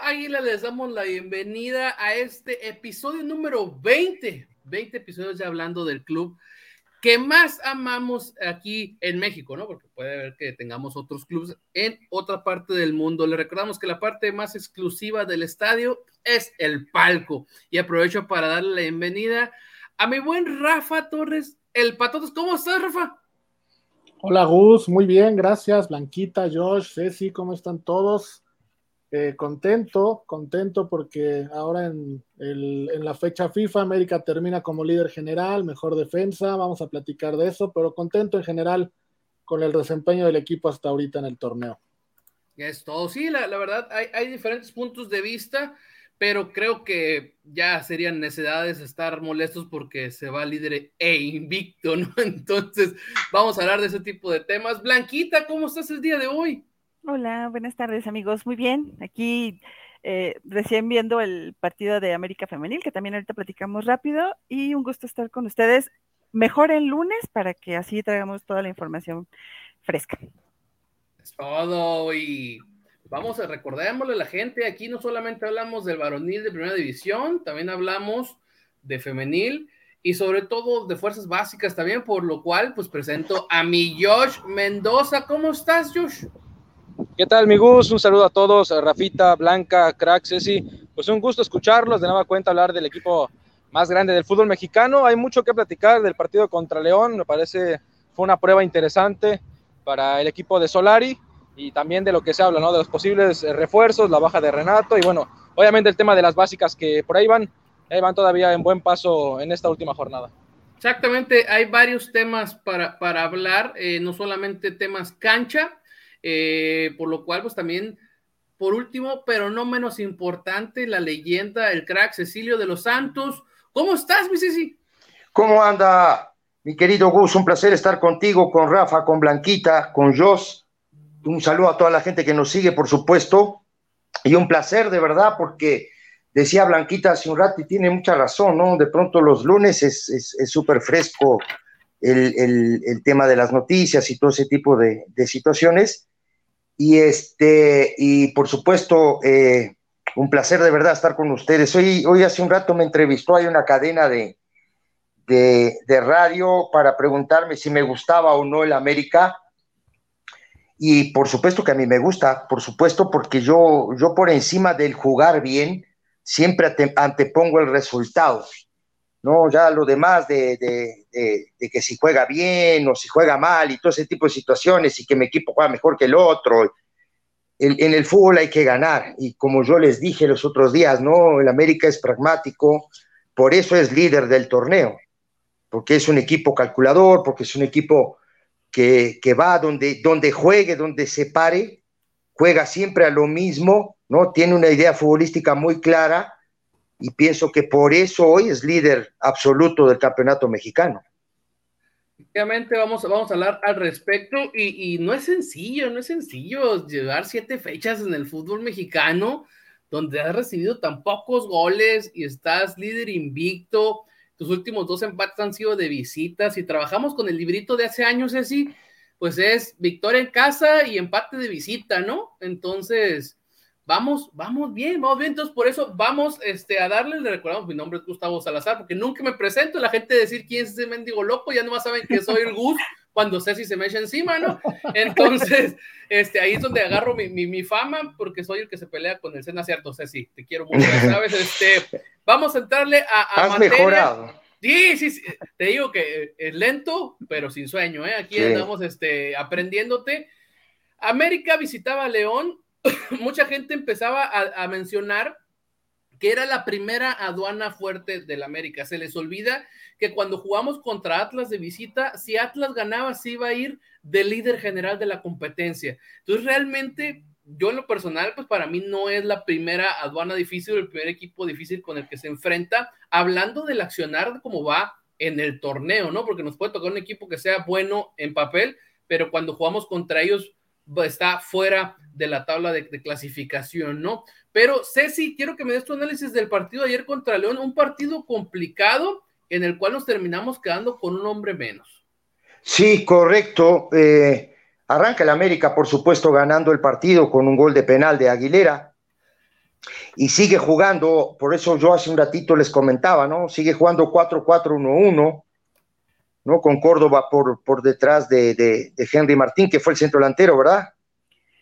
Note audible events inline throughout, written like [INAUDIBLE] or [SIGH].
Águila les damos la bienvenida a este episodio número 20, 20 episodios ya hablando del club que más amamos aquí en México, ¿no? Porque puede haber que tengamos otros clubes en otra parte del mundo. Le recordamos que la parte más exclusiva del estadio es el palco. Y aprovecho para darle la bienvenida a mi buen Rafa Torres, el Patotos. ¿Cómo estás, Rafa? Hola, Gus. Muy bien, gracias. Blanquita, Josh, Ceci, ¿cómo están todos? Eh, contento, contento porque ahora en, en, la fecha FIFA América termina como líder general, mejor defensa, vamos a platicar de eso, pero contento en general con el desempeño del equipo hasta ahorita en el torneo. Es todo, sí, la, la verdad, hay, hay, diferentes puntos de vista, pero creo que ya serían necesidades estar molestos porque se va líder e invicto, ¿no? [LAUGHS] Entonces, vamos a hablar de ese tipo de temas. Blanquita, ¿cómo estás el día de hoy? Hola, buenas tardes amigos. Muy bien, aquí eh, recién viendo el partido de América Femenil, que también ahorita platicamos rápido, y un gusto estar con ustedes. Mejor el lunes para que así traigamos toda la información fresca. Es todo, y vamos a recordémosle a la gente, aquí no solamente hablamos del varonil de primera división, también hablamos de femenil y sobre todo de fuerzas básicas también, por lo cual pues presento a mi Josh Mendoza. ¿Cómo estás, Josh? ¿Qué tal, mi Gus? Un saludo a todos, Rafita, Blanca, Crack, Ceci. Pues un gusto escucharlos, de nueva cuenta hablar del equipo más grande del fútbol mexicano. Hay mucho que platicar del partido contra León, me parece fue una prueba interesante para el equipo de Solari y también de lo que se habla, ¿no? De los posibles eh, refuerzos, la baja de Renato y bueno, obviamente el tema de las básicas que por ahí van, ahí van todavía en buen paso en esta última jornada. Exactamente, hay varios temas para, para hablar, eh, no solamente temas cancha, eh, por lo cual, pues también, por último, pero no menos importante, la leyenda, el crack Cecilio de los Santos. ¿Cómo estás, mi Ceci? ¿Cómo anda, mi querido Gus? Un placer estar contigo, con Rafa, con Blanquita, con Jos. Un saludo a toda la gente que nos sigue, por supuesto. Y un placer, de verdad, porque decía Blanquita hace un rato y tiene mucha razón, ¿no? De pronto los lunes es súper fresco el, tema de las noticias y todo ese tipo de, de situaciones. Y, este, y por supuesto, eh, un placer de verdad estar con ustedes. Hoy, hoy hace un rato me entrevistó, hay una cadena de, de, radio para preguntarme si me gustaba o no el América. Y por supuesto que a mí me gusta, por supuesto, porque yo, yo por encima del jugar bien, siempre antepongo el resultado. ¿No? Ya lo demás de, que si juega bien o si juega mal y todo ese tipo de situaciones y que mi equipo juega mejor que el otro. en el fútbol hay que ganar y como yo les dije los otros días, ¿no? El América es pragmático, por eso es líder del torneo, porque es un equipo calculador, porque es un equipo que, que va donde, donde juegue, donde se pare, juega siempre a lo mismo, ¿no? Tiene una idea futbolística muy clara y pienso que por eso hoy es líder absoluto del campeonato mexicano. Obviamente vamos, vamos a hablar al respecto y, no es sencillo, no es sencillo llevar siete fechas en el fútbol mexicano donde has recibido tan pocos goles y estás líder invicto. Tus últimos dos empates han sido de visitas y trabajamos con el librito de hace años así, pues es victoria en casa y empate de visita, ¿no? Entonces, vamos, vamos bien, vamos bien. Entonces, por eso vamos este, a darle, le recordamos, mi nombre es Gustavo Salazar, porque nunca me presento, la gente decir quién es ese mendigo loco, ya no más saben que soy el Gus cuando Ceci se me echa encima, ¿no? Entonces, [LAUGHS] este, ahí es donde agarro mi, mi, fama, porque soy el que se pelea con el Sena, cierto, Ceci, te quiero mucho, ¿sabes? Este, vamos a entrarle a, a Has mejorado. Sí, sí, sí, te digo que es lento, pero sin sueño, ¿eh? Aquí estamos este, aprendiéndote. América visitaba a León [LAUGHS] mucha gente empezaba a, mencionar que era la primera aduana fuerte del América. Se les olvida que cuando jugamos contra Atlas de visita, si Atlas ganaba, se iba a ir de líder general de la competencia. Entonces, realmente, yo en lo personal, pues para mí no es la primera aduana difícil, el primer equipo difícil con el que se enfrenta, hablando del accionar de cómo va en el torneo, ¿no? Porque nos puede tocar un equipo que sea bueno en papel, pero cuando jugamos contra ellos, está fuera de la tabla de, clasificación, ¿no? Pero Ceci, quiero que me des tu análisis del partido de ayer contra León, un partido complicado en el cual nos terminamos quedando con un hombre menos. Sí, correcto. Eh, arranca el América, por supuesto, ganando el partido con un gol de penal de Aguilera. y sigue jugando, por eso yo hace un ratito les comentaba, ¿no? Sigue jugando 4-4-1-1, ¿no? Con Córdoba por, por detrás de, de, Henry Martín, que fue el centro delantero, ¿verdad?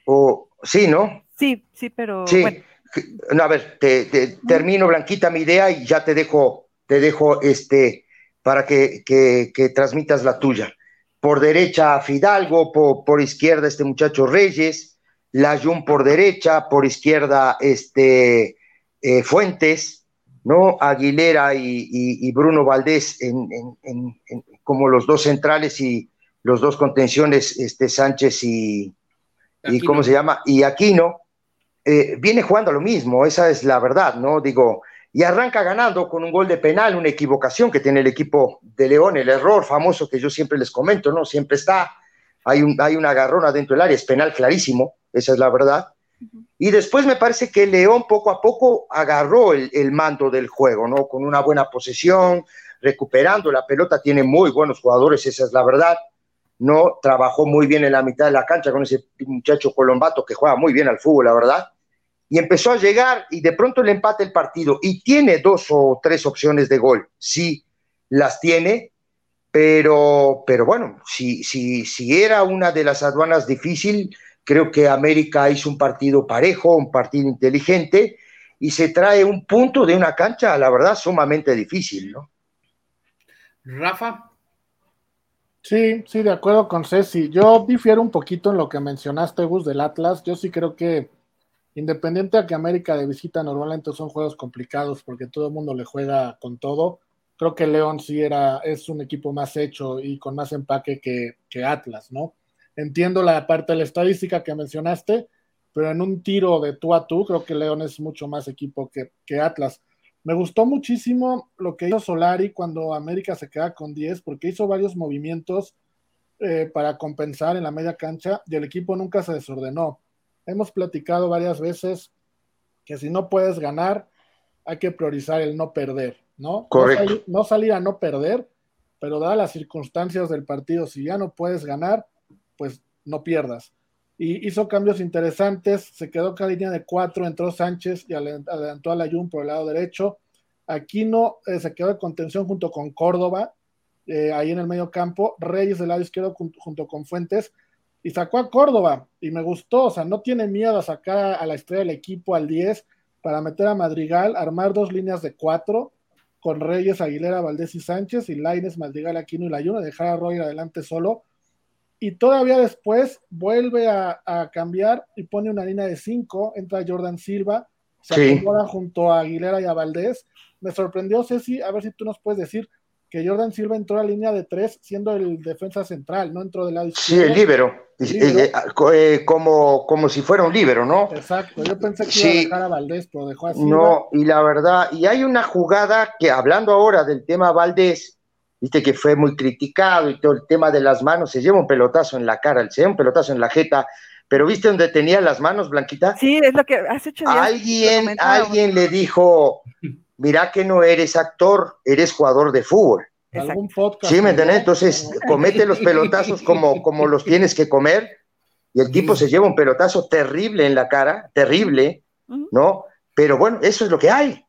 O, sí, ¿no? Sí, sí, pero. Sí. a ver, te, termino, Blanquita, mi idea y ya te dejo, te dejo este, para que, que, transmitas la tuya. Por derecha, Fidalgo, por, por izquierda, este muchacho Reyes, Layun por derecha, por izquierda, este, eh, Fuentes, ¿no? Aguilera y, Bruno Valdés en, como los dos centrales y los dos contenciones, este, Sánchez y, y ¿cómo se llama? Y Aquino, eh, viene jugando lo mismo, esa es la verdad, ¿no? Digo, y arranca ganando con un gol de penal, una equivocación que tiene el equipo de León, el error famoso que yo siempre les comento, ¿no? Siempre está, hay, un, hay una garrona dentro del área, es penal clarísimo, esa es la verdad. Y después me parece que León poco a poco agarró el, mando del juego, ¿no? Con una buena posesión, recuperando la pelota, tiene muy buenos jugadores, esa es la verdad. No trabajó muy bien en la mitad de la cancha con ese muchacho Colombato que juega muy bien al fútbol, la verdad. Y empezó a llegar y de pronto le empate el partido y tiene dos o tres opciones de gol. Sí, las tiene, pero, pero bueno, si, si, si era una de las aduanas difícil, Creo que América hizo un partido parejo, un partido inteligente y se trae un punto de una cancha, la verdad, sumamente difícil, ¿no? Rafa. Sí, sí, de acuerdo con Ceci. Yo difiero un poquito en lo que mencionaste, Gus, del Atlas. Yo sí creo que, independiente a que América de visita normalmente son juegos complicados porque todo el mundo le juega con todo, creo que León sí era, es un equipo más hecho y con más empaque que, que Atlas, ¿no? Entiendo la parte de la estadística que mencionaste, pero en un tiro de tú a tú, creo que León es mucho más equipo que, Atlas. Me gustó muchísimo lo que hizo Solari cuando América se queda con 10, porque hizo varios movimientos eh, para compensar en la media cancha y el equipo nunca se desordenó. Hemos platicado varias veces que si no puedes ganar, hay que priorizar el no perder, ¿no? Correcto. no salir a no perder, pero dadas las circunstancias del partido, si ya no puedes ganar, pues no pierdas. Y hizo cambios interesantes, se quedó con la línea de cuatro, entró Sánchez y adelantó a Layun por el lado derecho. Aquino eh, se quedó de contención junto con Córdoba, eh, ahí en el medio campo, Reyes del lado izquierdo junto con Fuentes, y sacó a Córdoba, y me gustó, o sea, no tiene miedo a sacar a la estrella del equipo al 10 para meter a Madrigal, armar dos líneas de cuatro, con Reyes, Aguilera, Valdés y Sánchez, y Laines, Madrigal, Aquino y Layun, dejar a Roy adelante solo, y todavía después vuelve a, cambiar y pone una línea de cinco, entra Jordan Silva, se acomoda junto a Aguilera y a Valdés. Me sorprendió, Ceci, a ver si tú nos puedes decir que Jordan Silva entró a la línea de tres siendo el defensa central, no entró del lado izquierdo. Sí, el líbero, eh, eh, como, como si fuera un líbero, ¿no? Exacto, yo pensé que iba a dejar a Valdés, pero dejó así. No, y la verdad, y hay una jugada que hablando ahora del tema Valdés, viste que fue muy criticado y todo el tema de las manos, se lleva un pelotazo en la cara, se lleva un pelotazo en la jeta, pero ¿viste dónde tenía las manos, Blanquita? Sí, es lo que has hecho. Alguien, alguien le dijo, mira que no eres actor, eres jugador de fútbol. sí, ¿me entiendes? Entonces, comete los pelotazos como, como los tienes que comer, y el tipo se lleva un pelotazo terrible en la cara, terrible, ¿no? Pero bueno, eso es lo que hay.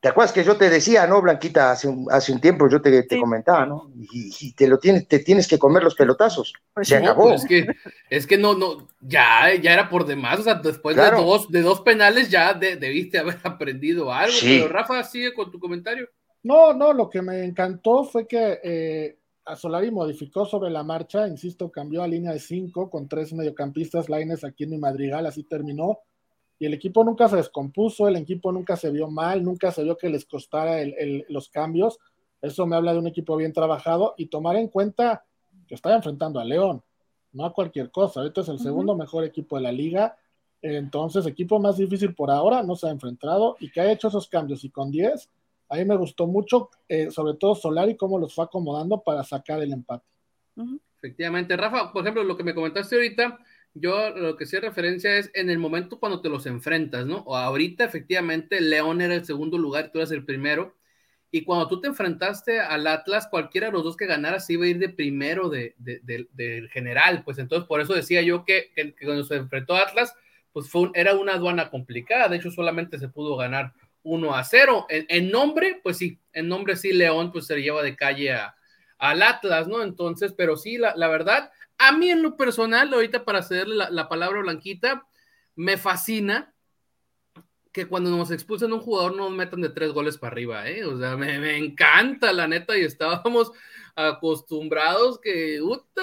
¿Te acuerdas que yo te decía, no, Blanquita, hace un, hace un tiempo yo te, comentaba, ¿no? Y, te lo tienes, te tienes que comer los pelotazos. Pues Se acabó. es que, es que no, no, ya, ya era por demás. O sea, después de dos, de dos penales ya debiste haber [LAUGHS] aprendido algo. Pero Rafa, sigue con tu comentario. No, no, lo que me encantó fue que eh, a Solari modificó sobre la marcha, insisto, cambió a línea de cinco con tres mediocampistas, Laines, Aquino y Madrigal, así terminó y el equipo nunca se descompuso, el equipo nunca se vio mal, nunca se vio que les costara los cambios. Eso me habla de un equipo bien trabajado y tomar en cuenta que está enfrentando a León, no a cualquier cosa. Ahorita es el segundo mejor equipo de la liga. Entonces, equipo más difícil por ahora, no se ha enfrentado y que ha hecho esos cambios. Y con 10, a mí me gustó mucho, eh, sobre todo Solari, cómo los fue acomodando para sacar el empate. Efectivamente, Rafa, por ejemplo, lo que me comentaste ahorita, yo lo que sí referencia es en el momento cuando te los enfrentas, ¿no? O ahorita efectivamente León era el segundo lugar, tú eras el primero. Y cuando tú te enfrentaste al Atlas, cualquiera de los dos que ganara sí iba a ir de primero del de, general. Pues entonces por eso decía yo que, cuando se enfrentó a Atlas, pues fue era una aduana complicada, de hecho solamente se pudo ganar 1 a 0. En, nombre, pues sí, en nombre sí, León pues se lleva de calle a, al Atlas, ¿no? Entonces, pero sí, la, la, verdad, a mí en lo personal, ahorita para cederle la, la palabra Blanquita, me fascina que cuando nos expulsan un jugador nos metan de tres goles para arriba, ¿eh? O sea, me, me encanta, la neta, y estábamos acostumbrados que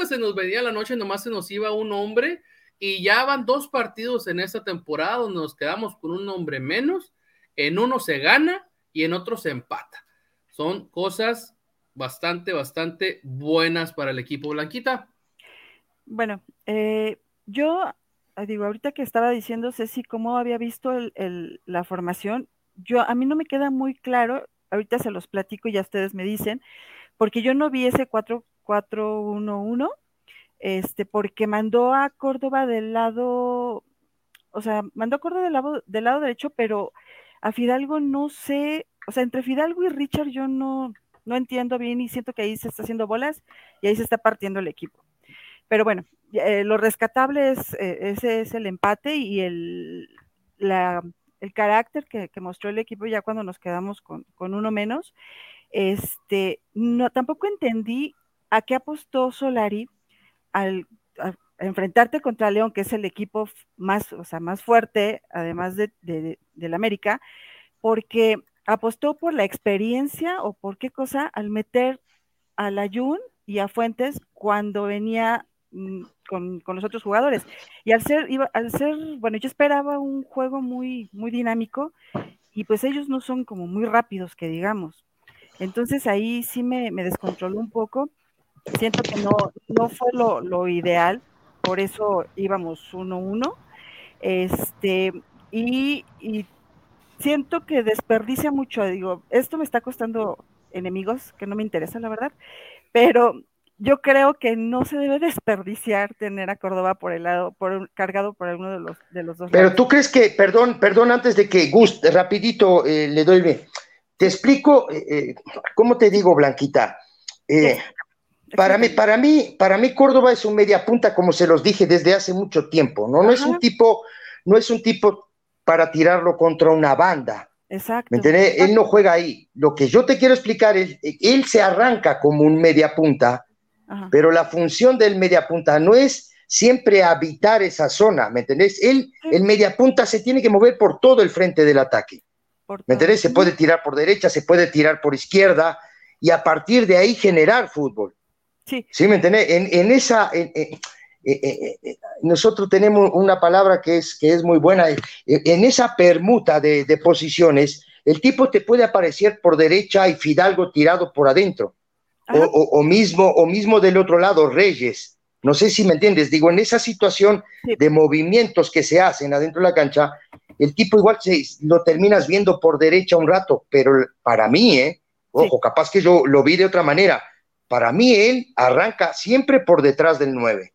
se nos venía la noche, nomás se nos iba un hombre, y ya van dos partidos en esta temporada donde nos quedamos con un hombre menos en uno se gana y en otro se empata. Son cosas bastante, bastante buenas para el equipo Blanquita. Bueno, eh, yo ah, digo, ahorita que estaba diciendo Ceci cómo había visto la formación, yo a mí no me queda muy claro, ahorita se los platico y ya ustedes me dicen, porque yo no vi ese 4-4-1-1, este, porque mandó a Córdoba del lado, o sea, mandó a Córdoba del lado, del lado derecho, pero a Fidalgo no sé, o sea, entre Fidalgo y Richard yo no, no entiendo bien y siento que ahí se está haciendo bolas y ahí se está partiendo el equipo. Pero bueno, eh, lo rescatable es, eh, ese es el empate y el, el carácter que, mostró el equipo ya cuando nos quedamos con, uno menos. Este, no, tampoco entendí a qué apostó Solari al, enfrentarte contra León, que es el equipo más, o sea, más fuerte, además de, del América, porque apostó por la experiencia o por qué cosa al meter a Layun y a Fuentes cuando venía mm, con, los otros jugadores. Y al ser, iba, al ser, bueno, yo esperaba un juego muy, muy dinámico y pues ellos no son como muy rápidos, que digamos. Entonces ahí sí me, me descontroló un poco. Siento que no, no fue lo, lo ideal, por eso íbamos 1-1. Este, y, siento que desperdicia mucho, digo, esto me está costando enemigos que no me interesan, la verdad, pero yo creo que no se debe desperdiciar tener a Córdoba por el lado, por cargado por alguno de los, de los dos. Pero tú crees que, perdón, perdón, antes de que Gust, rapidito eh, le doy, te explico, eh, eh, ¿cómo te digo, Blanquita? Para mí, para mí, para mí Córdoba es un media punta, como se los dije desde hace mucho tiempo, ¿no? No es un tipo, no es un tipo para tirarlo contra una banda. Exacto. ¿Me entiendes? Él no juega ahí. Lo que yo te quiero explicar es, él se arranca como un media punta, pero la función del media punta no es siempre habitar esa zona, ¿me entendés? Él, el media punta se tiene que mover por todo el frente del ataque. ¿Me entendés? Se puede tirar por derecha, se puede tirar por izquierda y a partir de ahí generar fútbol. Sí. ¿Sí me entendés? En, esa, nosotros tenemos una palabra que es, que es muy buena. En esa permuta de, posiciones, el tipo te puede aparecer por derecha y Fidalgo tirado por adentro. O, mismo, o mismo del otro lado, Reyes. No sé si me entiendes. Digo, en esa situación de movimientos que se hacen adentro de la cancha, el tipo igual se, lo terminas viendo por derecha un rato, pero para mí, ¿eh? Ojo, capaz que yo lo vi de otra manera para mí él arranca siempre por detrás del 9,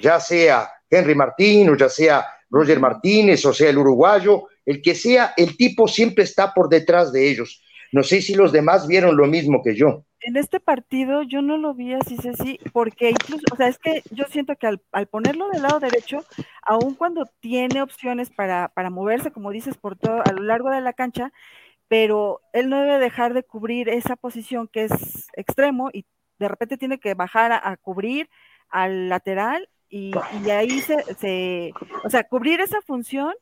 ya sea Henry Martín o ya sea Roger Martínez o sea el uruguayo, el que sea, el tipo siempre está por detrás de ellos. No sé si los demás vieron lo mismo que yo. En este partido yo no lo vi así, sí, porque incluso, o sea, es que yo siento que al, ponerlo del lado derecho, aun cuando tiene opciones para, para moverse, como dices, por todo a lo largo de la cancha, pero él no debe dejar de cubrir esa posición que es extremo y de repente tiene que bajar a, cubrir al lateral y, ahí se, o sea, cubrir esa función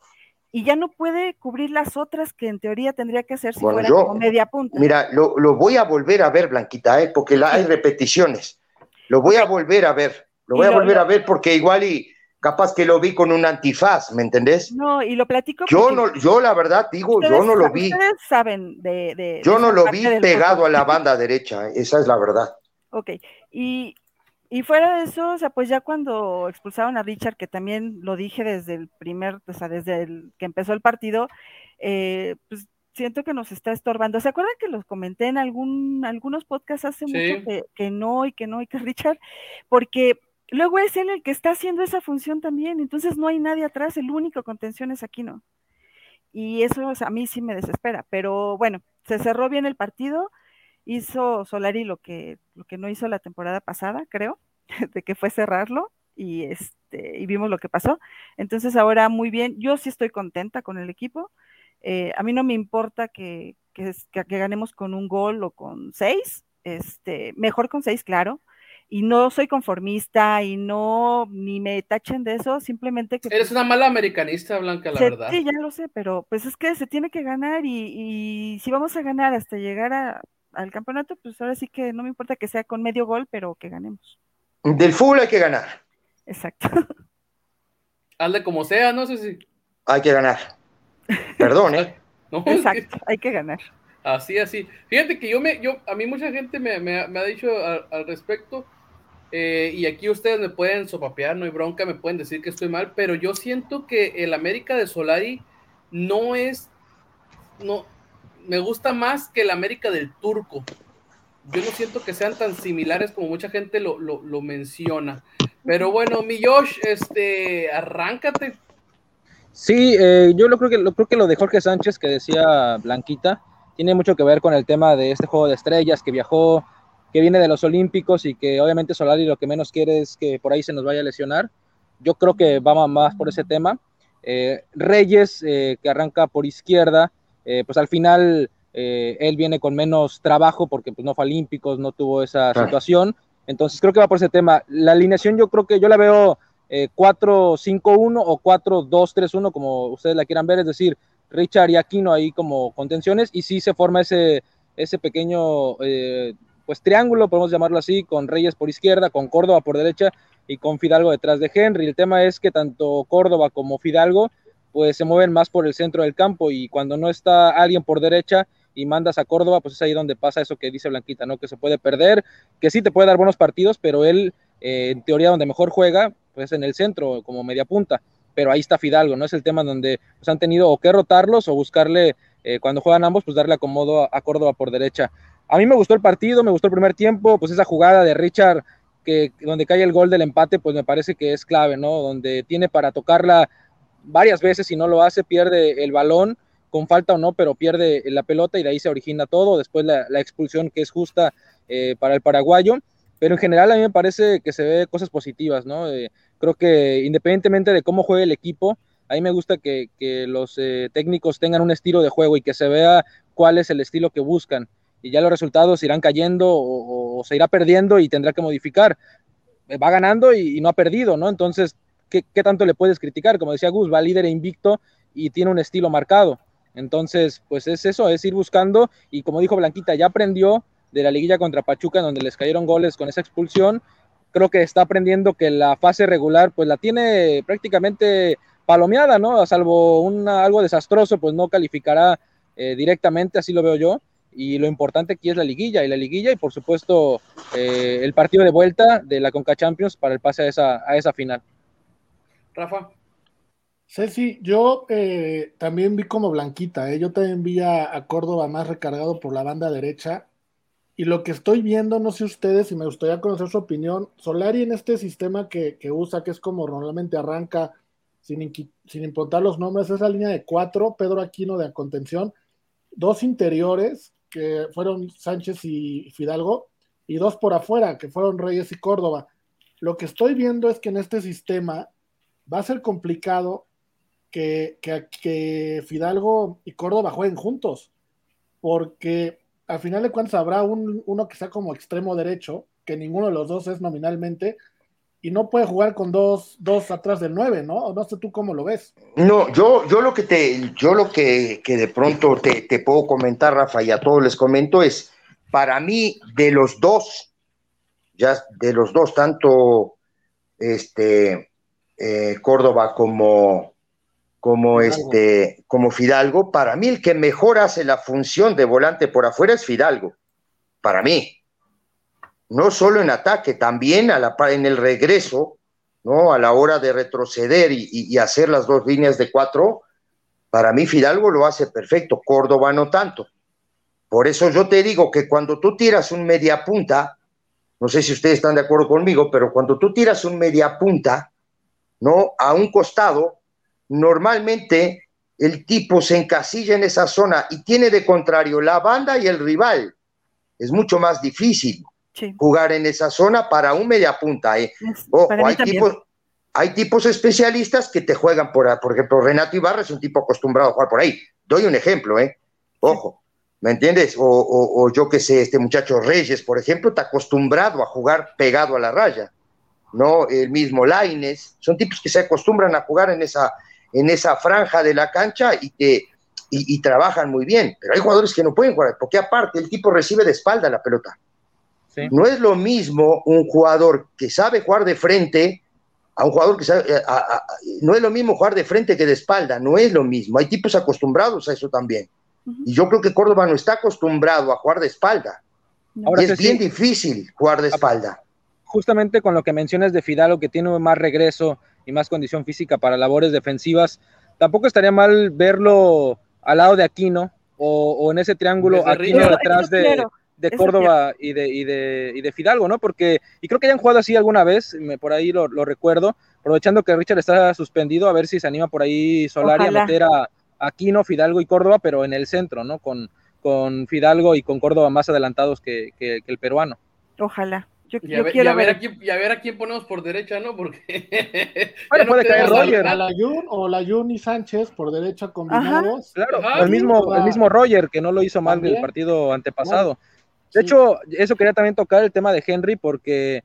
y ya no puede cubrir las otras que en teoría tendría que hacer si fuera como media punta. Mira, lo, voy a volver a ver, Blanquita, ¿eh? porque la, hay repeticiones. Lo voy a volver a ver, lo voy a volver a ver porque igual y capaz que lo vi con un antifaz, ¿me entendés? No, y lo platico. Yo no, yo la verdad digo, yo no lo vi. Ustedes saben de. yo no lo vi pegado a la banda derecha, esa es la verdad. Ok, y, fuera de eso, o sea, pues ya cuando expulsaron a Richard, que también lo dije desde el primer, o sea, desde el que empezó el partido, eh, pues siento que nos está estorbando. ¿Se acuerdan que los comenté en algún, algunos podcasts hace mucho que, no y que no y que [LAUGHS] Richard? Porque luego es él el que está haciendo esa función también, entonces no hay nadie atrás, el único contención es no Y eso a mí sí me desespera, pero bueno, se cerró bien el partido hizo Solari lo que, lo que no hizo la temporada pasada, creo, [LAUGHS] de que fue cerrarlo y, es, este, y vimos lo que pasó. Entonces ahora muy bien, yo sí estoy contenta con el equipo. Eh, a mí no me importa que, que, que, ganemos con un gol o con seis, este, mejor con seis, claro. Y no soy conformista y no, ni me tachen de eso, simplemente que... Eres pues una mala americanista, Blanca, la verdad. Sí, ya lo sé, pero pues es que se tiene que ganar y, y si vamos a ganar hasta llegar a, al campeonato, pues ahora sí que no me importa que sea con medio gol, pero que ganemos. Del fútbol hay que ganar. Exacto. [LAUGHS] Hazle como sea, no sé si. Hay que ganar. Perdón, ¿eh? [LAUGHS] Exacto, hay que ganar. Así, así. Fíjate que yo me, yo, a mí mucha gente me, me, ha dicho al, respecto, eh, y aquí ustedes me pueden sopapear, no hay bronca, me pueden decir que estoy mal, pero yo siento que el América de Solari no es, no, me gusta más que el América del Turco. Yo no siento que sean tan similares como mucha gente lo, lo, menciona. Pero bueno, mi Josh, este, arráncate. Sí, eh, yo lo creo, que, lo creo que lo de Jorge Sánchez que decía Blanquita tiene mucho que ver con el tema de este juego de estrellas que viajó, que viene de los Olímpicos y que obviamente Solari lo que menos quiere es que por ahí se nos vaya a lesionar. Yo creo que va más por ese tema. Eh, Reyes, eh, que arranca por izquierda, eh, pues al final eh, él viene con menos trabajo porque pues, no fue olímpicos, no tuvo esa situación. Entonces creo que va por ese tema. La alineación yo creo que yo la veo 4-5-1 eh, o 4-2-3-1, como ustedes la quieran ver, es decir, Richard y Aquino ahí como contenciones y sí se forma ese, ese pequeño pues triángulo, podemos llamarlo así, con Reyes por izquierda, con Córdoba por derecha y con Fidalgo detrás de Henry. El tema es que tanto Córdoba como Fidalgo pues se mueven más por el centro del campo y cuando no está alguien por derecha y mandas a Córdoba, pues es ahí donde pasa eso que dice Blanquita, ¿no? Que se puede perder, que sí te puede dar buenos partidos, pero él, eh, en teoría, donde mejor juega, pues en el centro, como media punta, pero ahí está Fidalgo, ¿no? Es el tema donde pues, han tenido o que rotarlos o buscarle, eh, cuando juegan ambos, pues darle acomodo a, Córdoba por derecha. A mí me gustó el partido, me gustó el primer tiempo, pues esa jugada de Richard, que donde cae el gol del empate, pues me parece que es clave, ¿no? Donde tiene para tocarla varias veces y no lo hace, pierde el balón, con falta o no, pero pierde la pelota y de ahí se origina todo. Después la, expulsión que es justa eh, para el paraguayo. Pero en general a mí me parece que se ve cosas positivas, ¿no? Eh, creo que independientemente de cómo juegue el equipo, a mí me gusta que, los eh, técnicos tengan un estilo de juego y que se vea cuál es el estilo que buscan. Y ya los resultados irán cayendo o, se irá perdiendo y tendrá que modificar. Va ganando y no ha perdido, ¿no? Entonces ¿qué, tanto le puedes criticar? Como decía Gus, va líder e invicto y tiene un estilo marcado. Entonces, pues es eso, es ir buscando y como dijo Blanquita, ya aprendió de la liguilla contra Pachuca, donde les cayeron goles con esa expulsión. Creo que está aprendiendo que la fase regular, pues la tiene prácticamente palomeada, ¿no? Salvo una, algo desastroso, pues no calificará eh, directamente, así lo veo yo. Y lo importante aquí es la liguilla, y la liguilla, y por supuesto eh, el partido de vuelta de la Conca Champions para el pase a esa, a esa final. Rafa. Ceci, yo eh, también vi como Blanquita, ¿eh? yo también vi a, Córdoba más recargado por la banda derecha. Y lo que estoy viendo, no sé ustedes, y me gustaría conocer su opinión, Solari en este sistema que, usa, que es como normalmente arranca sin, sin importar los nombres, es la línea de cuatro, Pedro Aquino de contención, dos interiores, que fueron Sánchez y Fidalgo, y dos por afuera, que fueron Reyes y Córdoba. Lo que estoy viendo es que en este sistema va a ser complicado que, que, Fidalgo y Córdoba jueguen juntos, porque al final de cuentas habrá un, uno que sea como extremo derecho, que ninguno de los dos es nominalmente, y no puede jugar con dos, dos atrás del nueve, ¿no? No sé tú cómo lo ves. No, yo, yo lo que te, yo lo que, que de pronto te, te, puedo comentar, Rafa, y a todos les comento, es para mí, de los dos, ya de los dos, tanto este eh, Córdoba como, como, este, como Fidalgo, para mí el que mejor hace la función de volante por afuera es Fidalgo, para mí. No solo en ataque, también a la, en el regreso, ¿no? A la hora de retroceder y, hacer las dos líneas de cuatro, para mí Fidalgo lo hace perfecto, Córdoba no tanto. Por eso yo te digo que cuando tú tiras un media punta, no sé si ustedes están de acuerdo conmigo, pero cuando tú tiras un media punta, ¿no? A un costado, normalmente el tipo se encasilla en esa zona y tiene de contrario la banda y el rival. Es mucho más difícil jugar en esa zona para un media punta. ¿eh? hay, tipos, hay tipos especialistas que te juegan por, por ejemplo, Renato Ibarra es un tipo acostumbrado a jugar por ahí. Doy un ejemplo, ¿eh? Ojo, ¿me entiendes? O, o, yo qué sé, este muchacho Reyes, por ejemplo, está acostumbrado a jugar pegado a la raya, ¿no? El mismo Laines, son tipos que se acostumbran a jugar en esa, en esa franja de la cancha y que y, trabajan muy bien, pero hay jugadores que no pueden jugar, porque aparte el tipo recibe de espalda la pelota. No es lo mismo un jugador que sabe jugar de frente a un jugador que sabe, eh, no es lo mismo jugar de frente que de espalda, no es lo mismo. Hay tipos acostumbrados a eso también. Y yo creo que Córdoba no está acostumbrado a jugar de espalda. y es bien difícil jugar de espalda. Justamente con lo que mencionas de Fidalgo, que tiene más regreso y más condición física para labores defensivas, tampoco estaría mal verlo al lado de Aquino o, en ese triángulo Aquino detrás de, de Córdoba y de, y, de, y de Fidalgo, ¿no? Porque, y creo que hayan jugado así alguna vez, me, por ahí lo, recuerdo, aprovechando que Richard está suspendido, a ver si se anima por ahí Solari a meter a Aquino, Fidalgo y Córdoba, pero en el centro, ¿no? Con, con Fidalgo y con Córdoba más adelantados que, que, el peruano. Ojalá. Yo, y, a ver, quiero ver, A quién, y a ver a quién ponemos por derecha, ¿no? Porque. [LAUGHS] Bueno, puede caer Roger. A la Jun o la Jun y Sánchez por derecha combinados. claro, el, mismo, el mismo Roger, que no lo hizo mal del partido antepasado. De hecho, eso quería también tocar el tema de Henry porque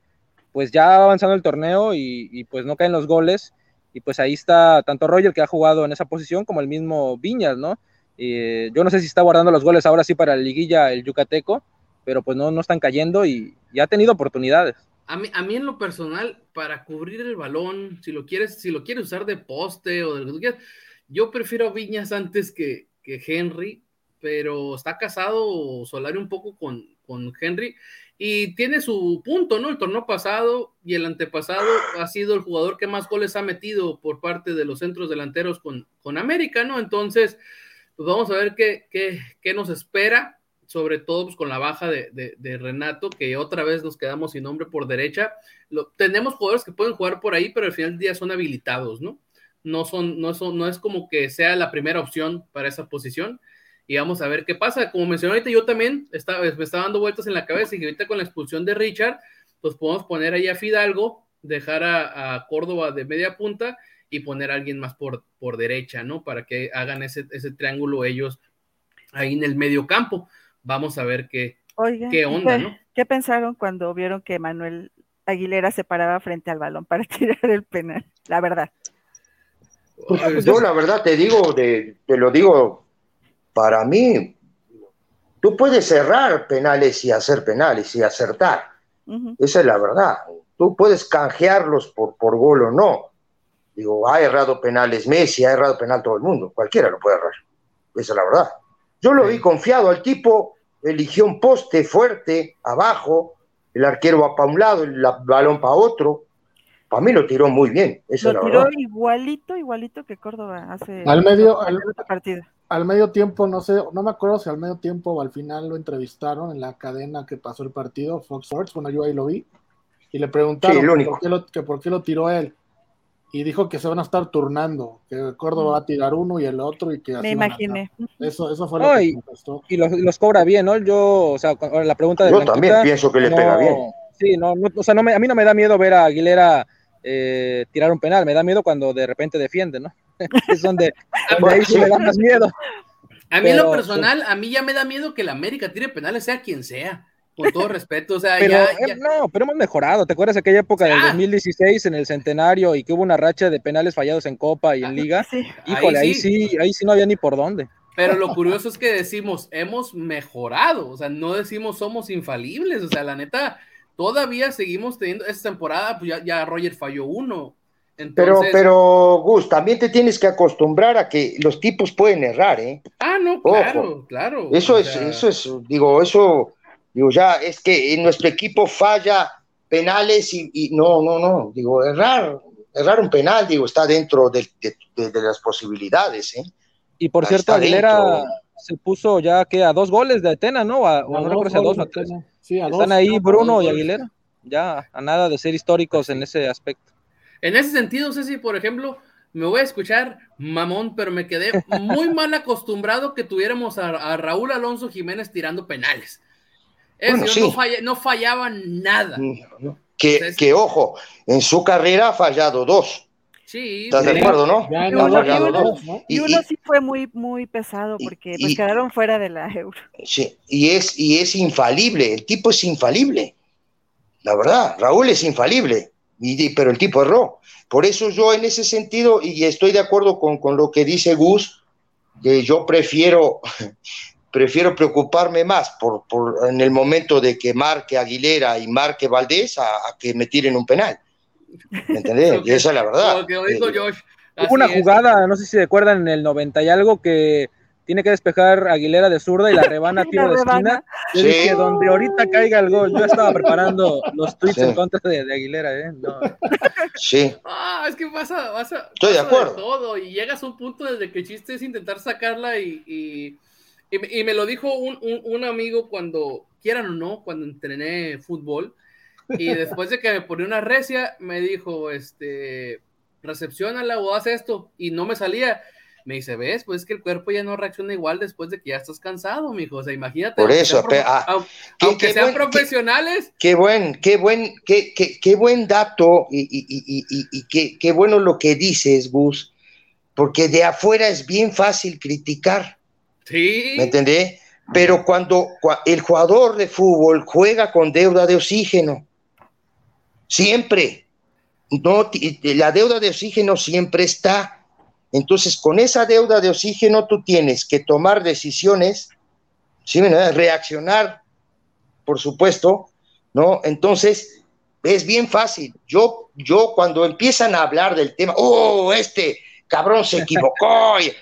pues ya va avanzando el torneo y, pues no caen los goles y pues ahí está tanto Roger que ha jugado en esa posición como el mismo Viñas, ¿no? Y, yo no sé si está guardando los goles ahora sí para la liguilla el Yucateco, pero pues no, no están cayendo y, ya ha tenido oportunidades. A mí, a mí en lo personal, para cubrir el balón, si lo quieres, si lo quieres usar de poste o de lo que quieras, yo prefiero Viñas antes que, que Henry, pero está casado Solari un poco con, con Henry y tiene su punto, ¿no? El torneo pasado y el antepasado ha sido el jugador que más goles ha metido por parte de los centros delanteros con, con América, ¿no? Entonces, pues vamos a ver qué, qué, qué nos espera, sobre todo pues, con la baja de, de, Renato, que otra vez nos quedamos sin nombre por derecha. Lo, tenemos jugadores que pueden jugar por ahí, pero al final del día son habilitados, ¿no? No, son, no, son, no es como que sea la primera opción para esa posición y vamos a ver qué pasa. Como mencioné ahorita, yo también estaba, me estaba dando vueltas en la cabeza y ahorita con la expulsión de Richard, pues podemos poner ahí a Fidalgo, dejar a, Córdoba de media punta y poner a alguien más por, por derecha, ¿no? Para que hagan ese, ese triángulo ellos ahí en el medio campo. Vamos a ver qué, qué onda, ¿no? ¿Qué pensaron cuando vieron que Manuel Aguilera se paraba frente al balón para [LAUGHS] tirar el penal? La verdad. Pues yo la verdad te digo, te lo digo para mí, tú puedes cerrar penales y hacer penales y acertar. Esa es la verdad. Tú puedes canjearlos por, por gol o no. Digo, ha errado penales Messi, ha errado penal todo el mundo. Cualquiera lo puede errar. Esa es la verdad. Yo lo vi confiado al tipo, eligió un poste fuerte, abajo, el arquero va para un lado, el balón para otro. Para mí lo tiró muy bien. Esa lo tiró igualito, igualito que Córdoba hace al medio, al, partido al medio tiempo, no sé, no me acuerdo si al medio tiempo o al final lo entrevistaron en la cadena que pasó el partido, Fox Sports, bueno, yo ahí lo vi, y le preguntaron por, qué lo, que por qué lo tiró él. Y dijo que se van a estar turnando, que Córdoba va a tirar uno y el otro y que así Me imaginé. Eso, eso fue lo que contestó. Y los, cobra bien, ¿no? Yo, o sea, la pregunta de Yo también pienso que le pega bien. Sí, no, o sea, no me, a mí no me da miedo ver a Aguilera eh, tirar un penal, me da miedo cuando de repente defiende, ¿no? [LAUGHS] es donde, ahí sí me da más miedo. A mí en lo personal, a mí ya me da miedo que la América tire penales, sea quien sea. Con todo respeto, o sea, ya, eh, No, pero hemos mejorado. ¿Te acuerdas de aquella época del 2016 en el centenario y que hubo una racha de penales fallados en Copa y en Liga? Híjole, ahí sí. ahí sí, no había ni por dónde. Pero lo curioso es que decimos, hemos mejorado, o sea, no decimos somos infalibles, o sea, la neta, todavía seguimos teniendo, esta temporada, pues ya, ya Roger falló uno, pero, pero, Gus, también te tienes que acostumbrar a que los tipos pueden errar, ¿eh? Ah, no, claro, claro. Eso es, eso es, digo, eso, digo, ya, es que en nuestro equipo falla penales y, no, no, no, digo, errar, errar un penal, digo, está dentro de, las posibilidades, ¿eh? Y por cierto, Aguilera se puso ya que a dos goles de Atena, ¿no? A, no recuerdo si a dos o a tres. Están ahí Bruno y Aguilera, ya a nada de ser históricos en ese aspecto. En ese sentido, Ceci, por ejemplo, me voy a escuchar mamón, pero me quedé muy [LAUGHS] mal acostumbrado que tuviéramos a, Raúl Alonso Jiménez tirando penales. No, fallaba nada. que, que, ojo, en su carrera ha fallado dos. Sí, ¿Estás de acuerdo, no? Y uno, y uno, y uno sí fue muy, muy pesado porque pues quedaron fuera de la euro. Sí, y es, y es infalible, el tipo es infalible. La verdad, Raúl es infalible, y, pero el tipo erró. Por eso yo en ese sentido, y estoy de acuerdo con, con lo que dice Gus, que yo prefiero, [LAUGHS] prefiero preocuparme más por, por, en el momento de que marque Aguilera y marque Valdés a, a que me tiren un penal. ¿Me entendés? [LAUGHS] y esa es la verdad. Lo que dijo Eh, Josh. Hubo una es. jugada, no sé si recuerdan, en el 90 y algo que tiene que despejar Aguilera de zurda y la rebana [LAUGHS] tiro la de esquina. Yo Sí. dije, donde ahorita caiga el gol. Yo estaba preparando los tweets Sí. en contra de, de Aguilera, ¿eh? No. Sí, Ah, es que pasa, pasa, Estoy de pasa acuerdo. todo y llegas a un punto desde que el chiste es intentar sacarla y, y, y me- y me lo dijo un, un- un amigo cuando, quieran o no, cuando entrené fútbol y [LAUGHS] después de que me ponía una recia, me dijo, este, recepcionala o haz esto y no me salía. Me dice, ves, pues es que el cuerpo ya no reacciona igual después de que ya estás cansado, mijo. O sea, imagínate. Por eso, ah, qué- aunque qué sean buen- profesionales, qué buen, qué buen, qué, qué, qué buen dato y, y, y, y, y qué, qué bueno lo que dices, Gus, porque de afuera es bien fácil criticar. ¿Me entendés? Pero cuando cua- el jugador de fútbol juega con deuda de oxígeno, siempre, no, la deuda de oxígeno siempre está. Entonces, con esa deuda de oxígeno tú tienes que tomar decisiones, ¿sí? reaccionar, por supuesto, ¿no? Entonces, es bien fácil. Yo, yo cuando empiezan a hablar del tema, oh, este cabrón se equivocó, eh,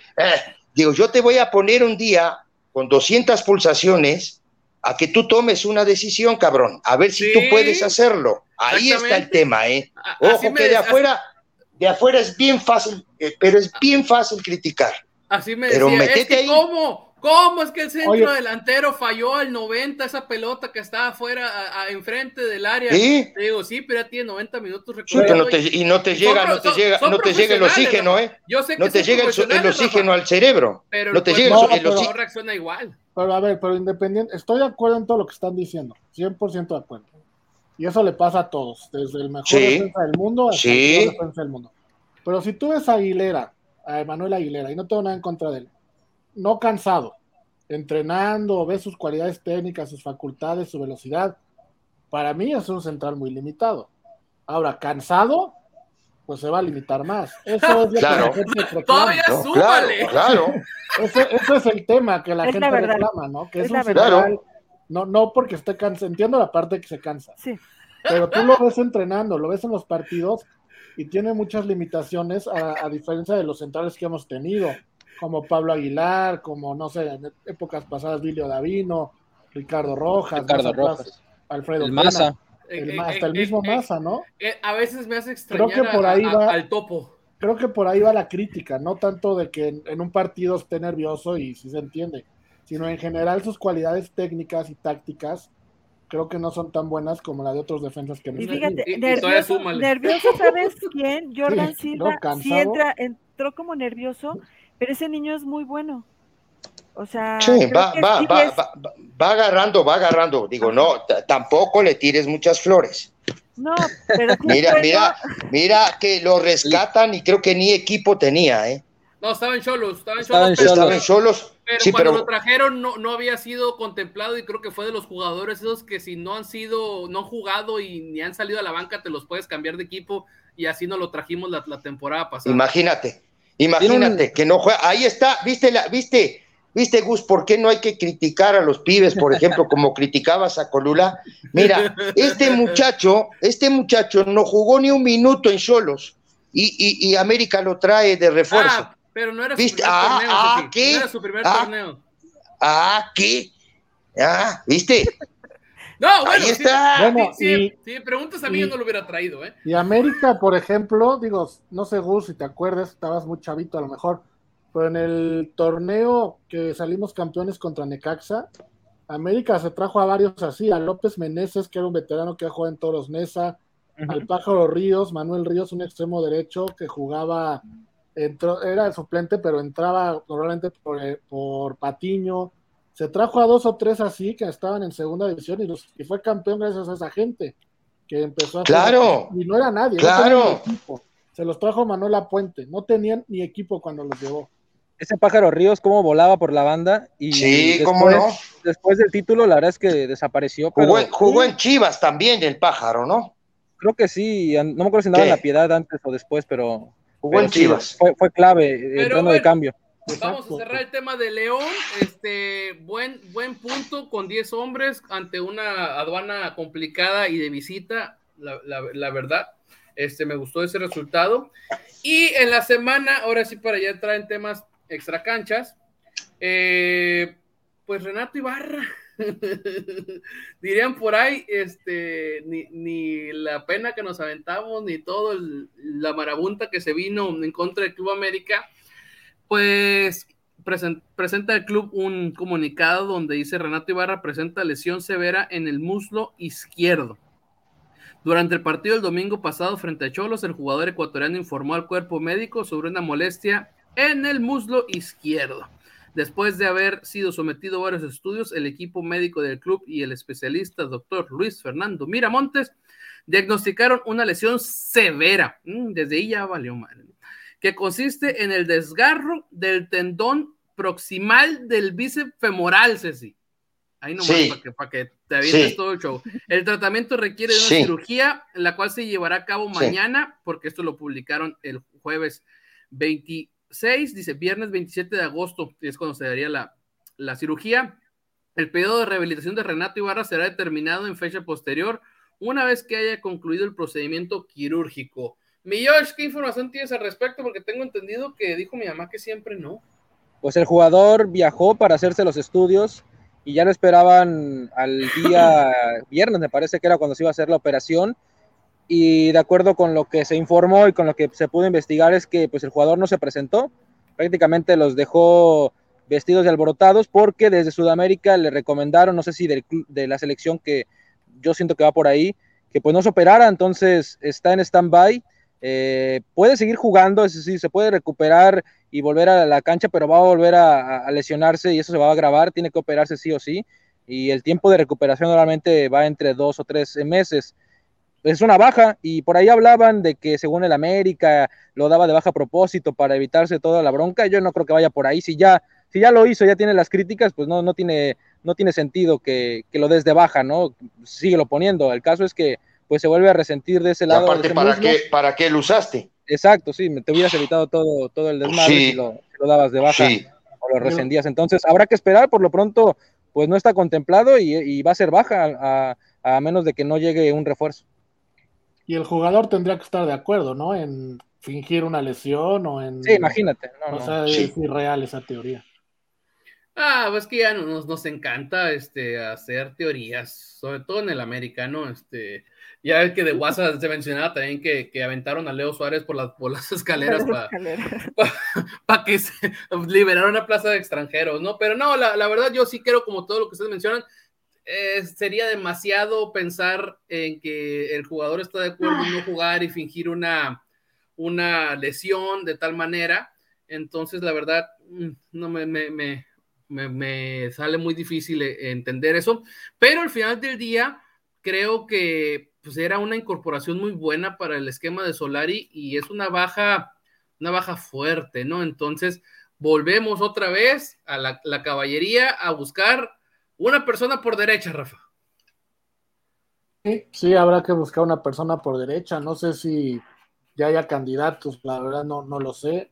digo, yo te voy a poner un día con 200 pulsaciones a que tú tomes una decisión, cabrón, a ver si Sí. tú puedes hacerlo. Ahí está el tema, ¿eh? Ojo que de afuera, de afuera es bien fácil, eh, pero es bien fácil criticar. Así me Pero decía, es métete que ahí. ¿cómo? ¿Cómo es que el centro Oye. delantero falló al 90 esa pelota que estaba afuera, enfrente del área? ¿Sí? Te digo, sí, pero ya tiene 90 minutos recorrido y- y no te son llega, no te son- llega, son no te llega el oxígeno. ¿eh? Yo sé que No te llega el, oxígeno al cerebro. pero no te el llega el, cuerpo el pero- oxígeno. no reacciona igual. Pero a ver, pero independiente, estoy de acuerdo en todo lo que están diciendo, 100% de acuerdo. Y eso le pasa a todos, desde el mejor Sí. defensa del mundo hasta el peor defensa del mundo. Pero si tú ves a Aguilera, a Emanuel Aguilera, y no tengo nada en contra de él, no cansado, entrenando, ves sus cualidades técnicas, sus facultades, su velocidad, para mí es un central muy limitado. Ahora, cansado, pues se va a limitar más. Eso es lo Claro. que la gente reclama. Todavía ¿no? súmale. Claro, claro. Ese, ese es el tema que la Es gente la reclama, ¿no? Que es, Es un central, no, no porque esté cansado, entiendo la parte que se cansa, Sí. pero tú lo ves entrenando, lo ves en los partidos y tiene muchas limitaciones a, a diferencia de los centrales que hemos tenido, como Pablo Aguilar, como no sé, en épocas pasadas Vilio Davino, Ricardo Rojas, Ricardo Rojas. Alfredo El Maza. el Eh, Ma- eh, hasta el eh, mismo eh, Maza, ¿no? eh, a veces me hace Creo extrañar que por ahí a- va- al topo. Creo que por ahí va la crítica, no tanto de que en, en un partido esté nervioso y si se entiende, sino en general sus cualidades técnicas y tácticas creo que no son tan buenas como la de otros defensas que tenido. fíjate, Y- nervioso, nervioso, ¿sabes quién? [LAUGHS] Jordan Sí, Silva no, sí entra, entró como nervioso, pero ese niño es muy bueno. O sea, Sí, va, va, sí va, es- va, va agarrando, va agarrando. Digo, no, tampoco le tires muchas flores. No, pero Mira, bueno. mira, mira que lo rescatan y creo que ni equipo tenía, ¿eh? No, estaba en Cholos, estaba en Estaba Cholos, en pero, Estaban solos. pero Sí, cuando pero lo trajeron no, no había sido contemplado y creo que fue de los jugadores esos que si no han sido, no han jugado y ni han salido a la banca, te los puedes cambiar de equipo y así nos lo trajimos la, la temporada pasada. imagínate, imagínate que no juega. Ahí está, viste, la, viste, viste, Gus, ¿por qué no hay que criticar a los pibes, por ejemplo, como criticabas a Colula? Mira, este muchacho, este muchacho no jugó ni un minuto en Solos y, y, y América lo trae de refuerzo. Ah, pero no era su ¿Viste? primer Ah, torneo. ah, ¿qué? No era su primer Ah. torneo. Ah, ¿qué? Ah, ¿viste? No, bueno, Ahí está. Bueno, sí, sí, y- preguntas a mí y- yo no lo hubiera traído, ¿eh? Y América, por ejemplo, digo, no sé, Gus, si te acuerdas, estabas muy chavito a lo mejor, pero en el torneo que salimos campeones contra Necaxa, América se trajo a varios así, a López Meneses, que era un veterano que jugó en Toros Nesa, al Pájaro Ríos, Manuel Ríos, un extremo derecho que jugaba, entró, era el suplente, pero entraba normalmente por, eh, por Patiño. Se trajo a dos o tres así que estaban en segunda división y, los, y fue campeón gracias a esa gente que empezó a Claro. y no era nadie, claro. Se los trajo Manuela Puente, no tenían ni equipo cuando los llevó. Ese pájaro Ríos, cómo volaba por la banda. Y sí, después, cómo no. Después del título, la verdad es que desapareció. Jugó, pero, jugó en Chivas también el pájaro, ¿no? Creo que sí, no me acuerdo si andaba en la piedad antes o después, pero. Jugó en sí, Chivas. Fue, fue clave, pero entrando bueno, de cambio. Vamos a cerrar el tema de León. Este buen, buen punto con 10 hombres ante una aduana complicada y de visita, la, la, la, verdad. Este, me gustó ese resultado. Y en la semana, ahora sí, para ya entrar en temas extra canchas, eh, pues Renato Ibarra. [LAUGHS] Dirían por ahí, este, ni, ni, la pena que nos aventamos, ni todo el, la marabunta que se vino en contra del Club América pues present, presenta el club un comunicado donde dice Renato Ibarra presenta lesión severa en el muslo izquierdo. Durante el partido del domingo pasado frente a Cholos, el jugador ecuatoriano informó al cuerpo médico sobre una molestia en el muslo izquierdo. Después de haber sido sometido a varios estudios, el equipo médico del club y el especialista doctor Luis Fernando Miramontes diagnosticaron una lesión severa. Desde ahí ya valió mal que consiste en el desgarro del tendón proximal del bíceps femoral, Ceci. Ahí nomás sí. para, que, para que te avientes sí. todo el show. El tratamiento requiere de una sí. cirugía, la cual se llevará a cabo mañana, porque esto lo publicaron el jueves 26, dice viernes 27 de agosto, es cuando se daría la, la cirugía. El periodo de rehabilitación de Renato Ibarra será determinado en fecha posterior, una vez que haya concluido el procedimiento quirúrgico. Mi Josh, ¿qué información tienes al respecto? Porque tengo entendido que dijo mi mamá que siempre no. Pues el jugador viajó para hacerse los estudios y ya lo esperaban al día [LAUGHS] viernes, me parece que era cuando se iba a hacer la operación. Y de acuerdo con lo que se informó y con lo que se pudo investigar es que pues el jugador no se presentó, prácticamente los dejó vestidos y alborotados porque desde Sudamérica le recomendaron, no sé si del, de la selección que yo siento que va por ahí, que pues no se operara, entonces está en stand-by eh, puede seguir jugando, es decir, se puede recuperar y volver a la cancha, pero va a volver a, lesionarse y eso se va a agravar, tiene que operarse sí o sí, y el tiempo de recuperación normalmente va entre dos o tres meses. Es una baja, y por ahí hablaban de que según el América lo daba de baja a propósito para evitarse toda la bronca. Yo no creo que vaya por ahí. Si ya, si ya lo hizo, ya tiene las críticas, pues no, no, tiene, no tiene sentido que, que lo des de baja, ¿no? Síguelo poniendo. El caso es que pues se vuelve a resentir de ese lado. Y aparte, ese ¿para, qué, ¿para qué lo usaste? Exacto, sí, te hubieras evitado todo, todo el desmadre sí. si, lo, si, lo, dabas de baja sí. o lo rescindías. Entonces, habrá que esperar, por lo pronto, pues no está contemplado y, y va a ser baja a, a, menos de que no llegue un refuerzo. Y el jugador tendría que estar de acuerdo, ¿no? En fingir una lesión o en... Sí, imagínate. No, o no, sea, sí. es irreal esa teoría. Ah, pues que ya nos, nos encanta este, hacer teorías, sobre todo en el americano, este, ya ves que de WhatsApp se mencionaba también que, que, aventaron a Leo Suárez por, las, por las [LAUGHS] escaleras para [LAUGHS] pa, pa que se liberaron una plaza de extranjeros, ¿no? Pero no, la, la, verdad yo sí creo, como todo lo que ustedes mencionan, eh, sería demasiado pensar en que el jugador está de acuerdo en no jugar y fingir una, una lesión de tal manera. Entonces, la verdad, no me, me, me, me, me sale muy difícil eh, entender eso. Pero al final del día, creo que pues era una incorporación muy buena para el esquema de Solari y es una baja, una baja fuerte, ¿no? Entonces, volvemos otra vez a la, caballería a buscar una persona por derecha, Rafa. Sí, sí, habrá que buscar una persona por derecha. No sé si ya haya candidatos, la verdad no, no lo sé.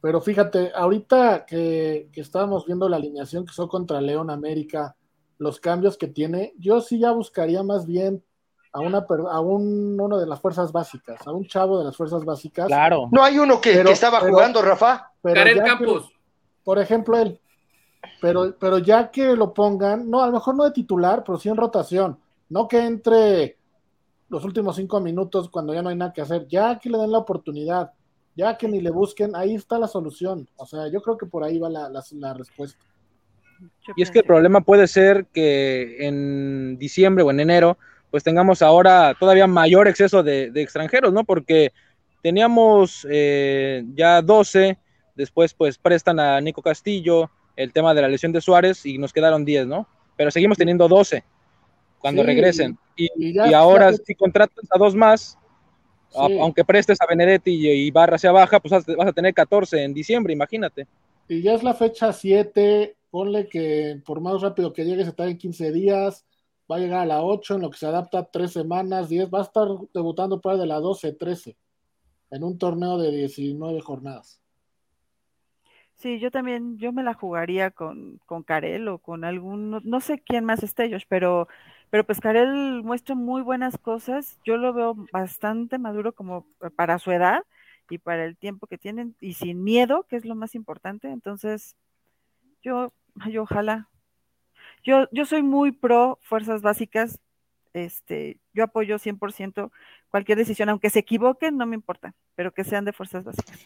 Pero fíjate, ahorita que, que estábamos viendo la alineación que hizo contra León América, los cambios que tiene, yo sí ya buscaría más bien a una a un, uno de las fuerzas básicas, a un chavo de las fuerzas básicas. Claro. No hay uno que, pero, que estaba pero, jugando, Rafa. Karen Campos. Que, por ejemplo, él. Pero, pero ya que lo pongan, no, a lo mejor no de titular, pero sí en rotación. No que entre los últimos cinco minutos cuando ya no hay nada que hacer. Ya que le den la oportunidad. Ya que ni le busquen, ahí está la solución. O sea, yo creo que por ahí va la, la, la respuesta. Y es que el problema puede ser que en diciembre o en enero pues tengamos ahora todavía mayor exceso de, de extranjeros, ¿no? Porque teníamos eh, ya 12, después pues prestan a Nico Castillo el tema de la lesión de Suárez y nos quedaron 10, ¿no? Pero seguimos teniendo 12. cuando regresen. Y, ahora si contratas a dos más, aunque prestes a Benedetti y, y Barra hacia baja, pues vas a tener 14 en diciembre, imagínate. Y ya es la fecha 7, ponle que por más rápido que llegues, está en 15 días, va a llegar a la 8, en lo que se adapta 3 semanas, 10, va a estar debutando para de la 12, 13, en un torneo de 19 jornadas. Sí, yo también, yo me la jugaría con, con Karel o con algún, no, sé quién más esté ellos, pero, pero pues Karel muestra muy buenas cosas. Yo lo veo bastante maduro como para su edad y para el tiempo que tienen y sin miedo, que es lo más importante. Entonces, yo, yo ojalá. Yo, yo soy muy pro fuerzas básicas. Este, yo apoyo 100% cualquier decisión, aunque se equivoquen, no me importa, pero que sean de fuerzas básicas.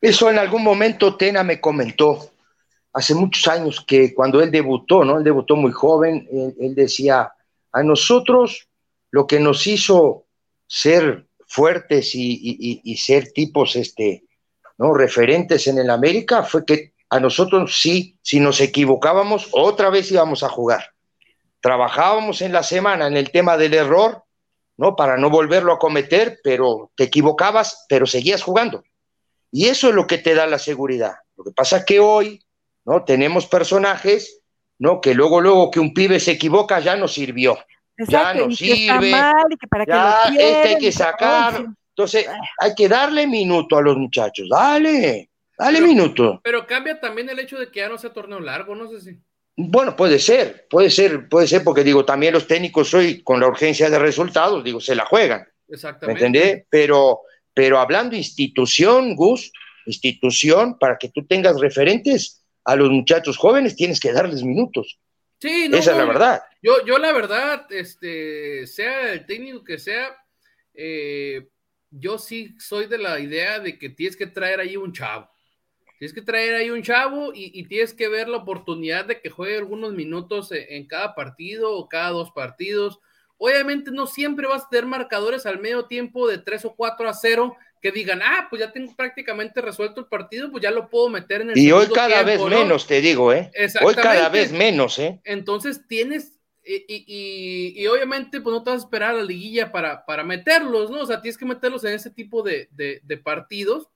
Eso en algún momento Tena me comentó, hace muchos años, que cuando él debutó, ¿no? Él debutó muy joven, él, decía, a nosotros lo que nos hizo ser fuertes y, ser tipos, este, ¿no? Referentes en el América fue que a nosotros sí, si nos equivocábamos, otra vez íbamos a jugar. Trabajábamos en la semana en el tema del error, ¿no? Para no volverlo a cometer, pero te equivocabas, pero seguías jugando. Y eso es lo que te da la seguridad. Lo que pasa es que hoy, ¿no? Tenemos personajes, ¿no? Que luego, luego que un pibe se equivoca ya no sirvió. ya no sirve. ya este hay que sacar. Entonces, hay que darle minuto a los muchachos. Dale, dale minuto. Pero cambia también el hecho de que ya no sea torneo largo, no sé si. Bueno, puede ser, puede ser, puede ser, porque digo, también los técnicos hoy, con la urgencia de resultados, digo, se la juegan. Exactamente. ¿Me entendés? Pero, pero hablando institución, Gus, institución, para que tú tengas referentes a los muchachos jóvenes, tienes que darles minutos. Sí, Esa es la verdad. Yo, yo la verdad, este, sea el técnico que sea, eh, yo sí soy de la idea de que tienes que traer ahí un chavo. Tienes que traer ahí un chavo y, tienes que ver la oportunidad de que juegue algunos minutos en cada partido o cada dos partidos Obviamente no siempre vas a tener marcadores al medio tiempo de 3 o 4 a 0 que digan, ah, pues ya tengo prácticamente resuelto el partido, pues ya lo puedo meter en el Y hoy cada vez menos, te digo, ¿eh? Hoy cada vez menos, ¿eh? Entonces tienes, y, obviamente pues no te vas a esperar a la liguilla para, para meterlos, ¿no? O sea, tienes que meterlos en ese tipo de, de partidos.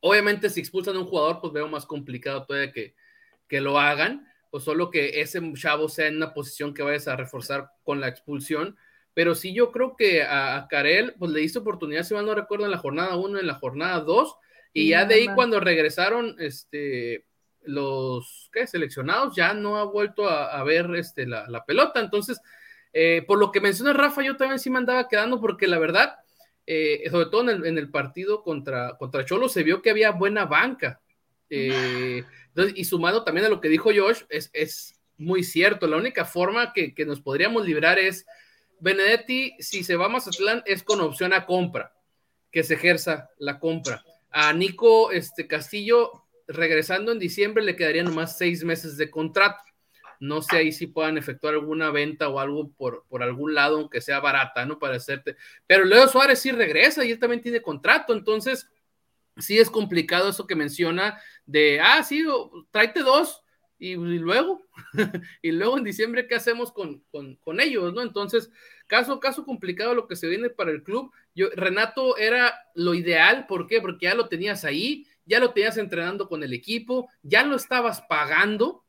Obviamente si expulsan a un jugador, pues veo más complicado todavía que, que lo hagan o solo que ese chavo sea en una posición que vayas a reforzar con la expulsión. Pero sí, yo creo que a, Karel, pues le hizo oportunidad, si mal no recuerdo, en la jornada 1, en la jornada 2, y ya de ahí cuando regresaron este, los ¿qué? seleccionados, ya no ha vuelto a, ver este, la, pelota. Entonces, eh, por lo que menciona Rafa, yo también sí me andaba quedando, porque la verdad, eh, sobre todo en el, partido contra, contra Cholo, se vio que había buena banca. Eh, y sumado también a lo que dijo Josh, es, es muy cierto. La única forma que, nos podríamos librar es Benedetti, si se va a Mazatlán, es con opción a compra, que se ejerza la compra. A Nico este, Castillo, regresando en diciembre, le quedarían nomás seis meses de contrato. No sé ahí si puedan efectuar alguna venta o algo por, por algún lado, aunque sea barata, ¿no? Para hacerte. Pero Leo Suárez sí regresa y él también tiene contrato, entonces sí es complicado eso que menciona de, ah, sí, tráete dos y, luego, [LAUGHS] y luego en diciembre, ¿qué hacemos con, ellos? ¿no? Entonces, caso, caso complicado lo que se viene para el club. Yo, Renato era lo ideal, ¿por qué? Porque ya lo tenías ahí, ya lo tenías entrenando con el equipo, ya lo estabas pagando.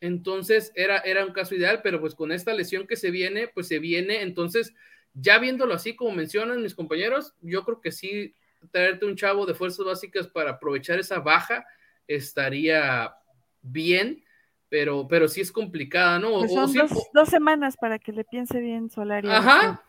Entonces era, era un caso ideal, pero pues con esta lesión que se viene, pues se viene. Entonces, ya viéndolo así como mencionan mis compañeros, yo creo que sí traerte un chavo de fuerzas básicas para aprovechar esa baja estaría bien, pero, pero sí es complicada, ¿no? Pues son dos, semanas para que le piense bien Solari. Ajá.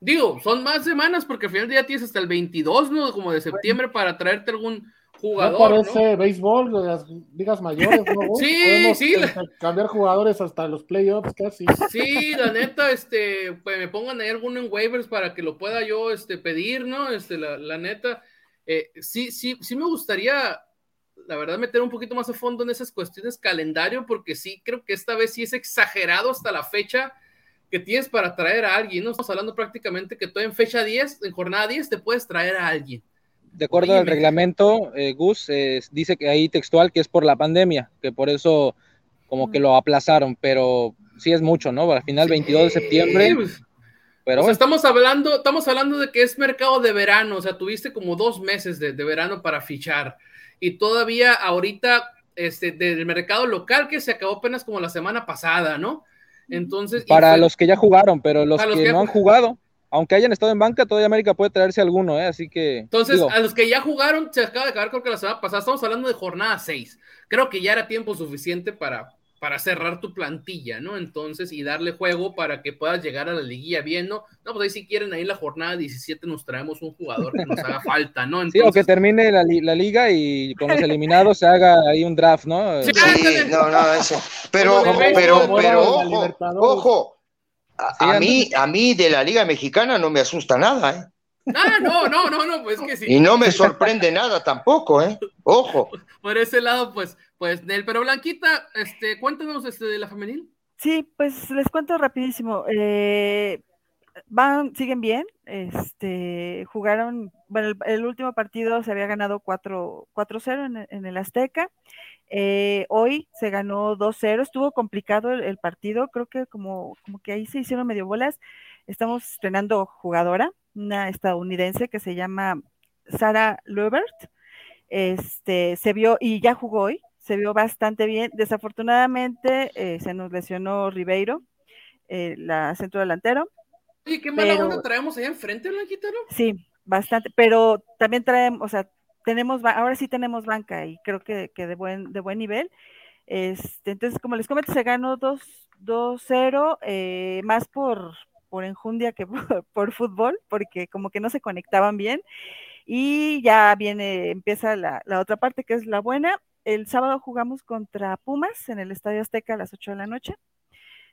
Digo, son más semanas porque al final del día tienes hasta el 22, ¿no? Como de septiembre para traerte algún jugador. No parece béisbol de las ligas mayores, ¿no? [LAUGHS] sí, sí. Cambiar jugadores hasta los playoffs casi. Sí, la neta, este, pues me pongan ahí alguno en waivers para que lo pueda yo este, pedir, ¿no? Este, la, la neta. Eh, sí, sí, sí me gustaría la verdad, meter un poquito más a fondo en esas cuestiones calendario, porque sí, creo que esta vez sí es exagerado hasta la fecha que tienes para traer a alguien. No estamos hablando prácticamente que tú en fecha 10, en jornada 10, te puedes traer a alguien. De acuerdo al reglamento, eh, Gus, dice que ahí textual que es por la pandemia, que por eso como que lo aplazaron, pero sí es mucho, ¿no? Al final, 22 de septiembre. Pues, pero estamos hablando, estamos hablando de que es mercado de verano, o sea, tuviste como dos meses de, verano para fichar y todavía ahorita este, del mercado local que se acabó apenas como la semana pasada, ¿no? Entonces. Para los que ya jugaron, pero los, que, no han jugado, aunque hayan estado en banca, todavía América puede traerse alguno, ¿eh? Así que. Entonces, a los que ya jugaron, se acaba de acabar, creo que la semana pasada, estamos hablando de jornada 6. Creo que ya era tiempo suficiente para, para cerrar tu plantilla, ¿no? Entonces, y darle juego para que puedas llegar a la liguilla bien, ¿no? No, pues ahí si quieren, ahí la jornada 17 nos traemos un jugador que nos haga [LAUGHS] falta, ¿no? sí, o que termine la, liga y con los eliminados se haga ahí un draft, ¿no? Sí, no, no, eso. Pero, pero, pero, ojo, ojo, a, mí, a mí de la liga mexicana no me asusta nada, ¿eh? Ah, no, no, no, no, pues que sí. Y no me sorprende nada tampoco, ¿eh? Ojo. [LAUGHS] Por ese lado, pues, pues, Nel, pero Blanquita, este, cuéntanos este, de la femenil. Sí, pues les cuento rapidísimo. Eh, van, siguen bien. Este, jugaron, bueno, el, último partido se había ganado 4-0 en, el Azteca. Eh, hoy se ganó 2-0, estuvo complicado el, partido, creo que como, como que ahí se hicieron medio bolas. Estamos estrenando jugadora, una estadounidense que se llama Sara Lubert. Este, se vio y ya jugó hoy, se vio bastante bien. Desafortunadamente eh, se nos lesionó Ribeiro, eh, la centro delantero. ¿Y qué mala onda traemos allá enfrente, Blanquita, Sí, bastante, pero también traemos, o sea, tenemos, ahora sí tenemos banca y creo que, de, buen, de buen nivel. Este, entonces, como les comento, se ganó 2-0, eh, más por, por enjundia que [LAUGHS] por, fútbol, porque como que no se conectaban bien. Y ya viene, empieza la, la otra parte que es la buena el sábado jugamos contra Pumas en el Estadio Azteca a las 8 de la noche.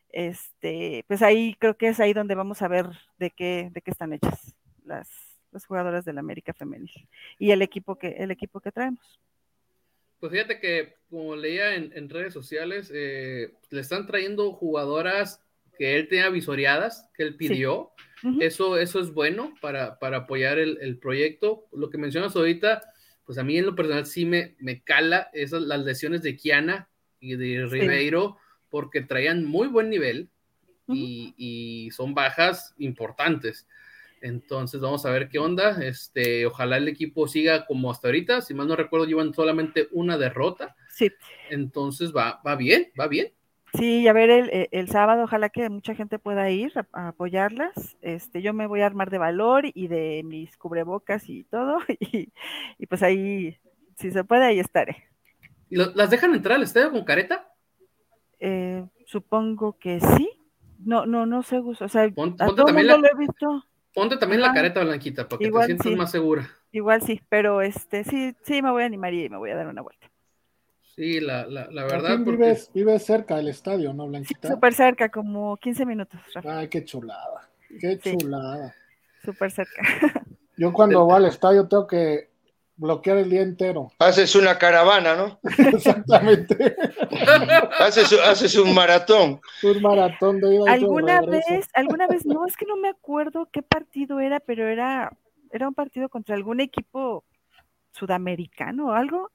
Este, pues ahí creo que es ahí donde vamos a ver de qué, de qué están hechas las, las jugadoras del América Femenil y el equipo que, el equipo que traemos. Pues fíjate que, como leía en, redes sociales, eh, le están trayendo jugadoras que él tenía visoreadas, que él pidió. eso, eso es bueno para, para apoyar el, el, proyecto. Lo que mencionas ahorita, pues a mí en lo personal sí me, me cala esas las lesiones de Kiana y de Ribeiro, porque traían muy buen nivel y, son bajas importantes. Entonces vamos a ver qué onda. Este, ojalá el equipo siga como hasta ahorita. Si mal no recuerdo, llevan solamente una derrota. Sí. Entonces va, va bien, va bien. Sí, a ver el, eh, el, sábado, ojalá que mucha gente pueda ir a, apoyarlas. Este, yo me voy a armar de valor y de mis cubrebocas y todo, [LAUGHS] y, pues ahí, si se puede, ahí estaré. ¿Las dejan entrar al estadio con careta? Eh, supongo que sí. No, no, no sé, o sea, ponte, a todo la, lo he visto. Ponte también la careta blanquita para que te sientas más segura. Igual sí, pero este, sí, sí me voy a animar y me voy a dar una vuelta. Sí, la, la, la verdad. Porque... Vives, cerca del estadio, ¿no, Blanquita? Súper cerca, como 15 minutos. Ay, qué chulada. Qué chulada. Súper cerca. [LAUGHS] Yo cuando voy al estadio tengo que bloquear el día entero. Haces una caravana, ¿no? [LAUGHS] Exactamente. [LAUGHS] haces, haces, un maratón. Un maratón de ida ¿Alguna vez, alguna vez, no, es que no me acuerdo qué partido era, pero era, era un partido contra algún equipo sudamericano o algo.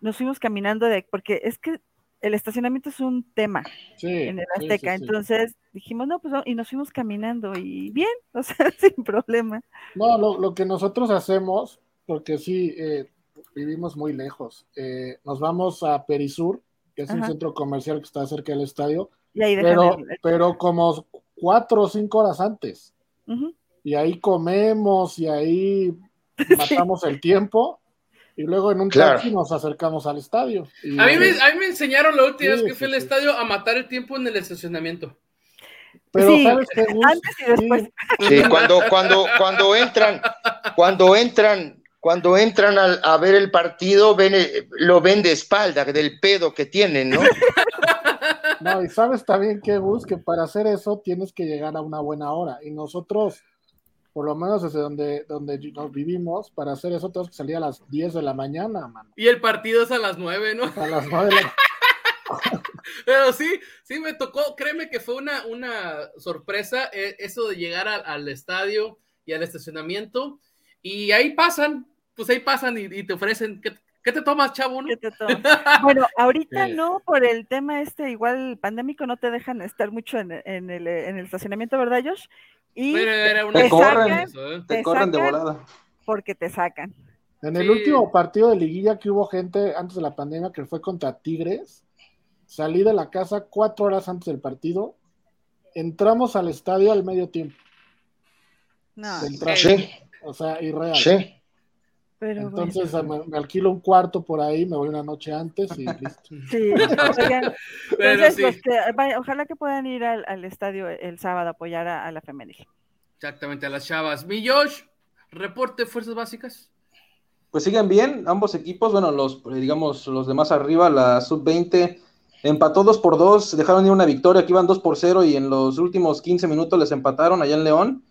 Nos fuimos caminando de, porque es que el estacionamiento es un tema en el Azteca, entonces dijimos, no, pues y nos fuimos caminando y bien, [LAUGHS] o sea, sin problema. No, lo, que nosotros hacemos, porque sí, eh, vivimos muy lejos, eh, nos vamos a Perisur, que es un centro comercial que está cerca del estadio, pero, pero como cuatro o cinco horas antes. Y ahí comemos y ahí [LAUGHS] matamos el tiempo y luego en un taxi nos acercamos al estadio. a, mí me, a, mí me, enseñaron la última vez que fui al estadio a matar el tiempo en el estacionamiento. Pero sabes que antes y después. Sí, cuando, cuando, cuando entran, cuando entran, cuando entran a, a ver el partido, ven, lo ven de espalda, del pedo que tienen, ¿no? [LAUGHS] No, y sabes también que Gus, que para hacer eso tienes que llegar a una buena hora. Y nosotros por lo menos desde donde, donde nos vivimos, para hacer eso tenemos que salir a las 10 de la mañana, mano. Y el partido es a las 9, ¿no? A las 9 de la [LAUGHS] Pero sí, sí me tocó, créeme que fue una, una sorpresa eh, eso de llegar al estadio y al estacionamiento, y ahí pasan, pues ahí pasan y, te ofrecen, ¿qué, ¿Qué te tomas, chavo? [LAUGHS] bueno, ahorita no, por el tema este, igual pandémico, no te dejan estar mucho en, el, estacionamiento, ¿verdad, Josh? Y te, corren, te, corren de volada. Porque te sacan. En el último partido de liguilla que hubo gente antes de la pandemia que fue contra Tigres, salí de la casa cuatro horas antes del partido, entramos al estadio al medio tiempo. No. Sí. O sea, irreal. Sí. Entonces me, alquilo un cuarto por ahí, me voy una noche antes y [LAUGHS] listo. Sí, entonces, ojalá que puedan ir al, estadio el sábado a apoyar a, la femenil. Exactamente, a las chavas. Mi Josh, reporte fuerzas básicas. Pues siguen bien ambos equipos, bueno, los digamos los demás arriba, la sub-20 empató 2 por 2, dejaron ir una victoria, que iban 2 por 0 y en los últimos 15 minutos les empataron allá en León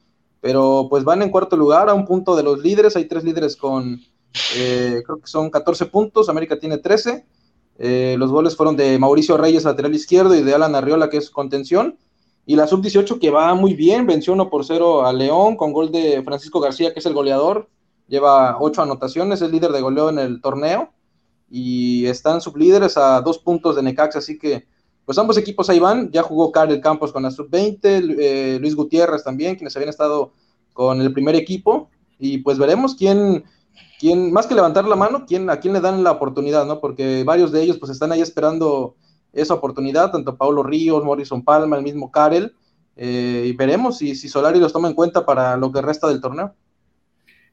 pero pues van en cuarto lugar a un punto de los líderes, hay tres líderes con, eh, creo que son 14 puntos, América tiene 13, eh, los goles fueron de Mauricio Reyes, lateral izquierdo, y de Alan Arriola, que es contención, y la sub-18 que va muy bien, venció 1 por 0 a León con gol de Francisco García, que es el goleador, lleva 8 anotaciones, es líder de goleo en el torneo, y están sublíderes a dos puntos de Necaxa, así que pues ambos equipos ahí van, ya jugó Karel Campos con la sub-20, eh, Luis Gutiérrez también, quienes habían estado con el primer equipo, y pues veremos quién, quién más que levantar la mano, quién, a quién le dan la oportunidad, ¿no? Porque varios de ellos pues están ahí esperando esa oportunidad, tanto Paulo Ríos, Morrison Palma, el mismo Karel, eh, y veremos si, Solari los toma en cuenta para lo que resta del torneo.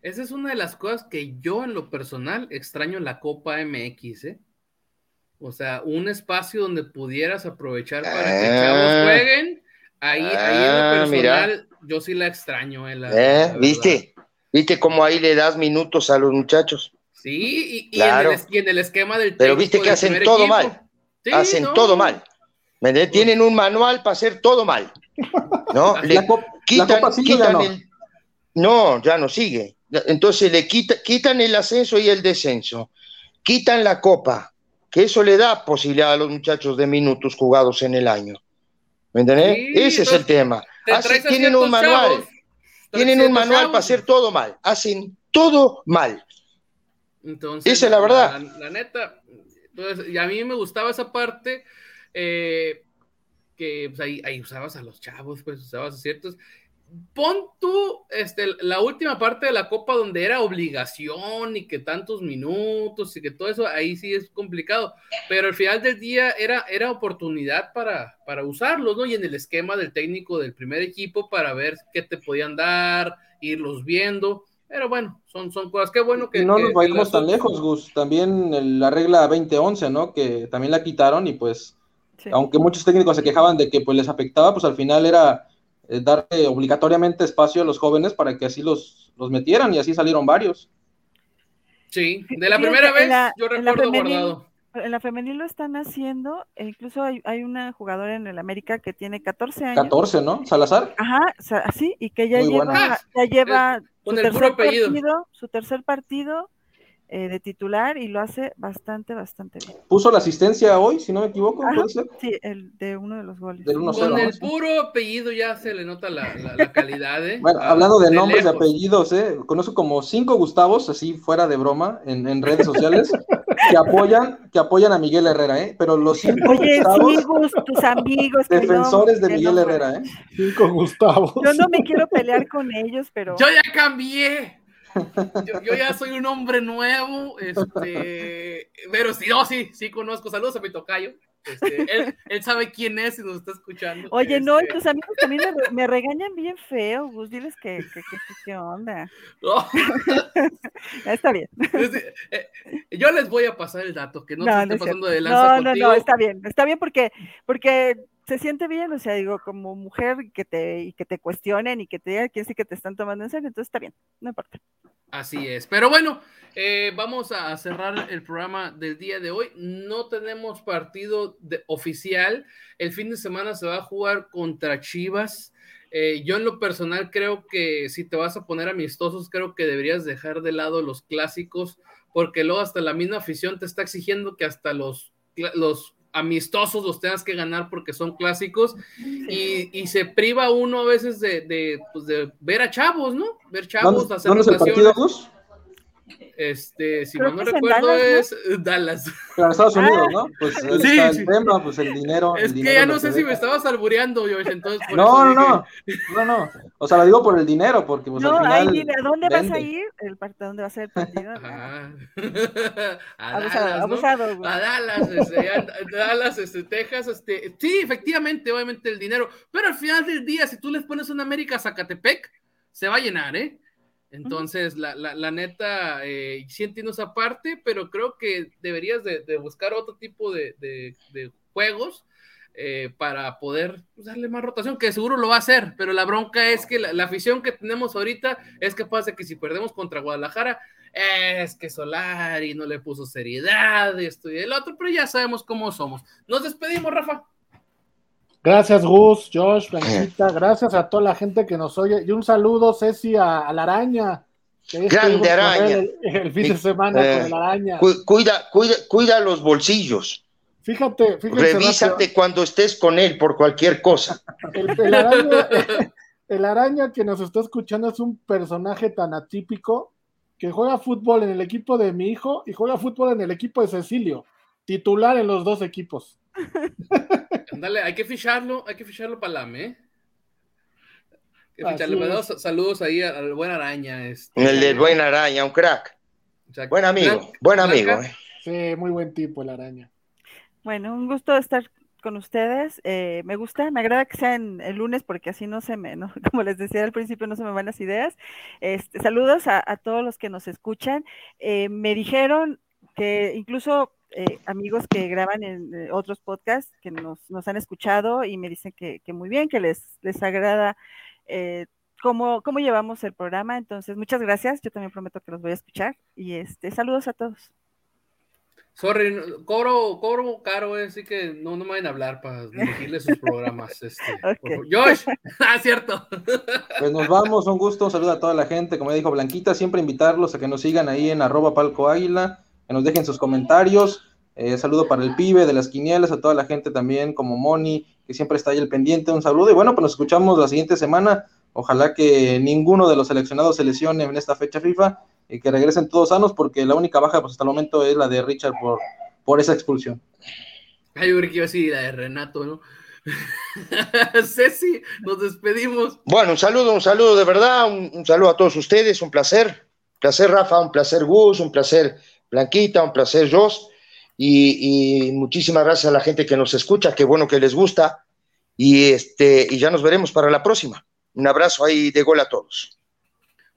Esa es una de las cosas que yo en lo personal extraño la Copa MX, ¿eh? O sea, un espacio donde pudieras aprovechar para que chavos ah. jueguen. Ahí, ahí en lo ah, personal, yo sí la extraño. Eh, eh ¿Viste? ¿Viste cómo ahí le das minutos a los muchachos? Sí, y, en, el, esquema del Pero viste que hacen todo mal. hacen todo mal. Tienen un manual para hacer todo mal. ¿No? le quitan, quitan no? el. No, ya no sigue. Entonces le quita, quitan el ascenso y el descenso. Quitan la copa que eso le da posibilidad a los muchachos de minutos jugados en el año. ¿Me entendés? Ese es el tema. tienen un manual. tienen un manual para hacer todo mal. Hacen todo mal. Entonces, Esa es la verdad. La, neta, y a mí me gustaba esa parte. Eh, que pues, ahí, ahí, usabas a los chavos, pues usabas a ciertos, pon tú este, la última parte de la copa donde era obligación y que tantos minutos y que todo eso, ahí sí es complicado, pero al final del día era, era oportunidad para, para usarlos, ¿no? Y en el esquema del técnico del primer equipo para ver qué te podían dar, irlos viendo. Pero bueno, son, son cosas. Qué bueno que. no nos vayamos tan lejos, Gus. También la regla 2011, ¿no? Que también la quitaron y pues, aunque muchos técnicos se quejaban de que pues les afectaba, pues al final era eh, darle obligatoriamente espacio a los jóvenes para que así los, los metieran y así salieron varios. Sí, de la primera vez yo recuerdo guardado. En la femenil lo están haciendo, e incluso hay, hay, una jugadora en el América que tiene 14 años. 14, ¿no? ¿Salazar? Ajá, sí, y que ya lleva, ya lleva eh, su, tercer partido, su tercer partido eh, de titular y lo hace bastante, bastante bien. Puso la asistencia hoy, si no me equivoco, Sí, el de uno de los goles. Con el puro apellido ya se le nota la, calidad, ¿eh? [LAUGHS] Bueno, hablando de, nombres y apellidos, ¿eh? Conozco como cinco Gustavos, así fuera de broma, en, redes sociales, [LAUGHS] que apoyan, que apoyan a Miguel Herrera, ¿eh? Pero los cinco Oye, Gustavos, tus amigos. Defensores de Miguel Herrera, ¿eh? Cinco Gustavos. Yo no me quiero pelear con ellos, pero. Yo ya cambié. Yo, ya soy un hombre nuevo, este, pero sí, no, sí, sí conozco. Saludos a mi tocayo. Este, él, sabe quién es y nos está escuchando. Oye, no, y este. tus amigos también me, regañan bien feo, Gus, diles que, qué onda. [LAUGHS] está bien. Eh, yo les voy a pasar el dato, que no, se esté pasando de lanza No, no, no, está bien, está bien porque, porque se siente bien, o sea, digo, como mujer que te, y que te cuestionen y que te digan que sí que te están tomando en serio, entonces está bien, no importa. Así es, pero bueno, eh, vamos a cerrar el programa del día de hoy. No tenemos partido de, oficial, el fin de semana se va a jugar contra Chivas. Eh, yo en lo personal creo que si te vas a poner amistosos, creo que deberías dejar de lado los clásicos, porque luego hasta la misma afición te está exigiendo que hasta los, los amistosos los tengas que ganar porque son clásicos y, se priva uno a veces de, pues, de, ver a chavos, ¿no? Ver chavos, hacer ¿Dónde es el partido, Este, si no recuerdo, es Dallas. [LAUGHS] Pero en Estados Unidos, ¿no? Pues [LAUGHS] sí, el tema, pues el dinero. Es que ya no sé si me estabas albureando, George, entonces. no, no, no, no, no. O sea, lo digo por el dinero, porque pues no, al final. Ahí, ¿A dónde vas a ir? El, ¿A dónde va a ser el partido? [LAUGHS] a Dallas, abusado, ¿no? A Dallas, este, a Dallas, este, Texas, este. Sí, efectivamente, obviamente el dinero. Pero al final del día, si tú les pones una América Zacatepec, se va a llenar, ¿eh? Entonces, la, la, la, neta, eh, sí entiendo esa parte, pero creo que deberías de, buscar otro tipo de, de, juegos eh, para poder pues, darle más rotación, que seguro lo va a hacer, pero la bronca es que la, afición que tenemos ahorita es capaz de que si perdemos contra Guadalajara, es que Solari no le puso seriedad, esto y el otro, pero ya sabemos cómo somos. Nos despedimos, Rafa. Gracias, Gus, Josh, Blanquita, gracias a toda la gente que nos oye. Y un saludo, Ceci, a, la araña. Grande araña. El, fin de semana con eh, la araña. Cuida, cuida, cuida los bolsillos. Fíjate, fíjate. Revísate cuando estés con él por cualquier cosa. [LAUGHS] El, araña, [LAUGHS] el araña que nos está escuchando es un personaje tan atípico que juega fútbol en el equipo de mi hijo y juega fútbol en el equipo de Cecilio, titular en los dos equipos. Dale, hay que ficharlo, hay que ficharlo para la ¿eh? saludos ahí al buen araña. Este. El del buen araña, un crack. buen amigo, buen amigo. Eh. Sí, muy buen tipo el araña. Bueno, un gusto estar con ustedes. Eh, me gusta, me agrada que sean el lunes porque así no se me, [LAUGHS] como les decía al principio, no se me van las ideas. Este, saludos a, todos los que nos escuchan. Eh, me dijeron que incluso eh, amigos que graban en eh, otros podcasts que nos, nos, han escuchado y me dicen que, muy bien, que les, les agrada eh, cómo, cómo, llevamos el programa. Entonces, muchas gracias. Yo también prometo que los voy a escuchar. Y este, saludos a todos. Sorry, cobro, cobro caro, así que no, no me vayan a hablar para dirigirles sus programas. Este, [LAUGHS] Josh, [LAUGHS] ah, cierto. Pues nos vamos, un gusto, un saludo a toda la gente, como ya dijo Blanquita, siempre invitarlos a que nos sigan ahí en arroba palco águila, que nos dejen sus comentarios. Eh, saludo para el pibe de las quinielas, a toda la gente también, como Moni, que siempre está ahí el pendiente. Un saludo y bueno, pues nos escuchamos la siguiente semana. Ojalá que ninguno de los seleccionados se lesione en esta fecha FIFA y que regresen todos sanos, porque la única baja pues, hasta el momento es la de Richard por, por esa expulsión. Ay, yo creo que iba a decir la de Renato, ¿no? [LAUGHS] Ceci, nos despedimos. Bueno, un saludo, un saludo de verdad, un, un saludo a todos ustedes, un placer. Un placer, Rafa, un placer, Gus, un placer, Blanquita, un placer, Jos. Y, muchísimas gracias a la gente que nos escucha, qué bueno que les gusta. Y, este, y ya nos veremos para la próxima. Un abrazo ahí de gol a todos.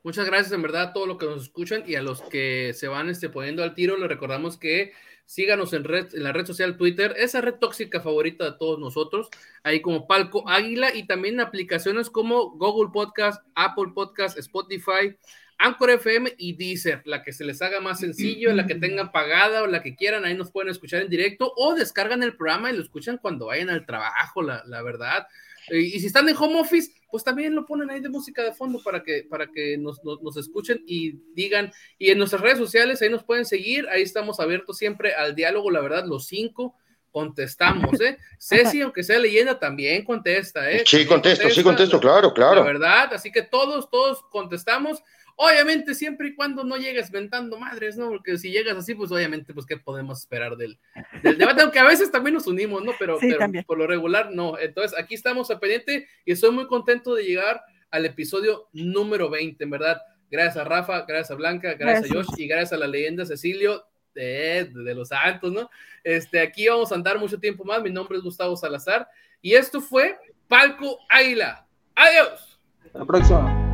Muchas gracias en verdad a todos los que nos escuchan y a los que se van este, poniendo al tiro. Les recordamos que síganos en, red, en la red social Twitter, esa red tóxica favorita de todos nosotros, ahí como Palco Águila y también aplicaciones como Google Podcast, Apple Podcast, Spotify, Anchor FM y Deezer, la que se les haga más sencillo, la que tengan pagada o la que quieran, ahí nos pueden escuchar en directo o descargan el programa y lo escuchan cuando vayan al trabajo, la, verdad. Y, si están en home office, pues también lo ponen ahí de música de fondo para que, para que nos, nos, escuchen y digan. Y en nuestras redes sociales, ahí nos pueden seguir, ahí estamos abiertos siempre al diálogo, la verdad, los cinco contestamos, ¿eh? Ceci, aunque sea leyenda, también contesta, ¿eh? Sí, contesto, sí contesto, claro, claro. La verdad, así que todos, todos contestamos. Obviamente, siempre y cuando no llegues ventando madres, ¿no? Porque si llegas así, pues obviamente, pues, ¿qué podemos esperar del, debate? Aunque a veces también nos unimos, ¿no? Pero, por lo regular, no. Entonces, aquí estamos a pendiente y estoy muy contento de llegar al episodio número 20, en verdad. Gracias a Rafa, gracias a Blanca, gracias, a Josh y gracias a la leyenda Cecilio de, de, los Santos, ¿no? Este, aquí vamos a andar mucho tiempo más. Mi nombre es Gustavo Salazar y esto fue Palco Águila. Adiós. Hasta la próxima.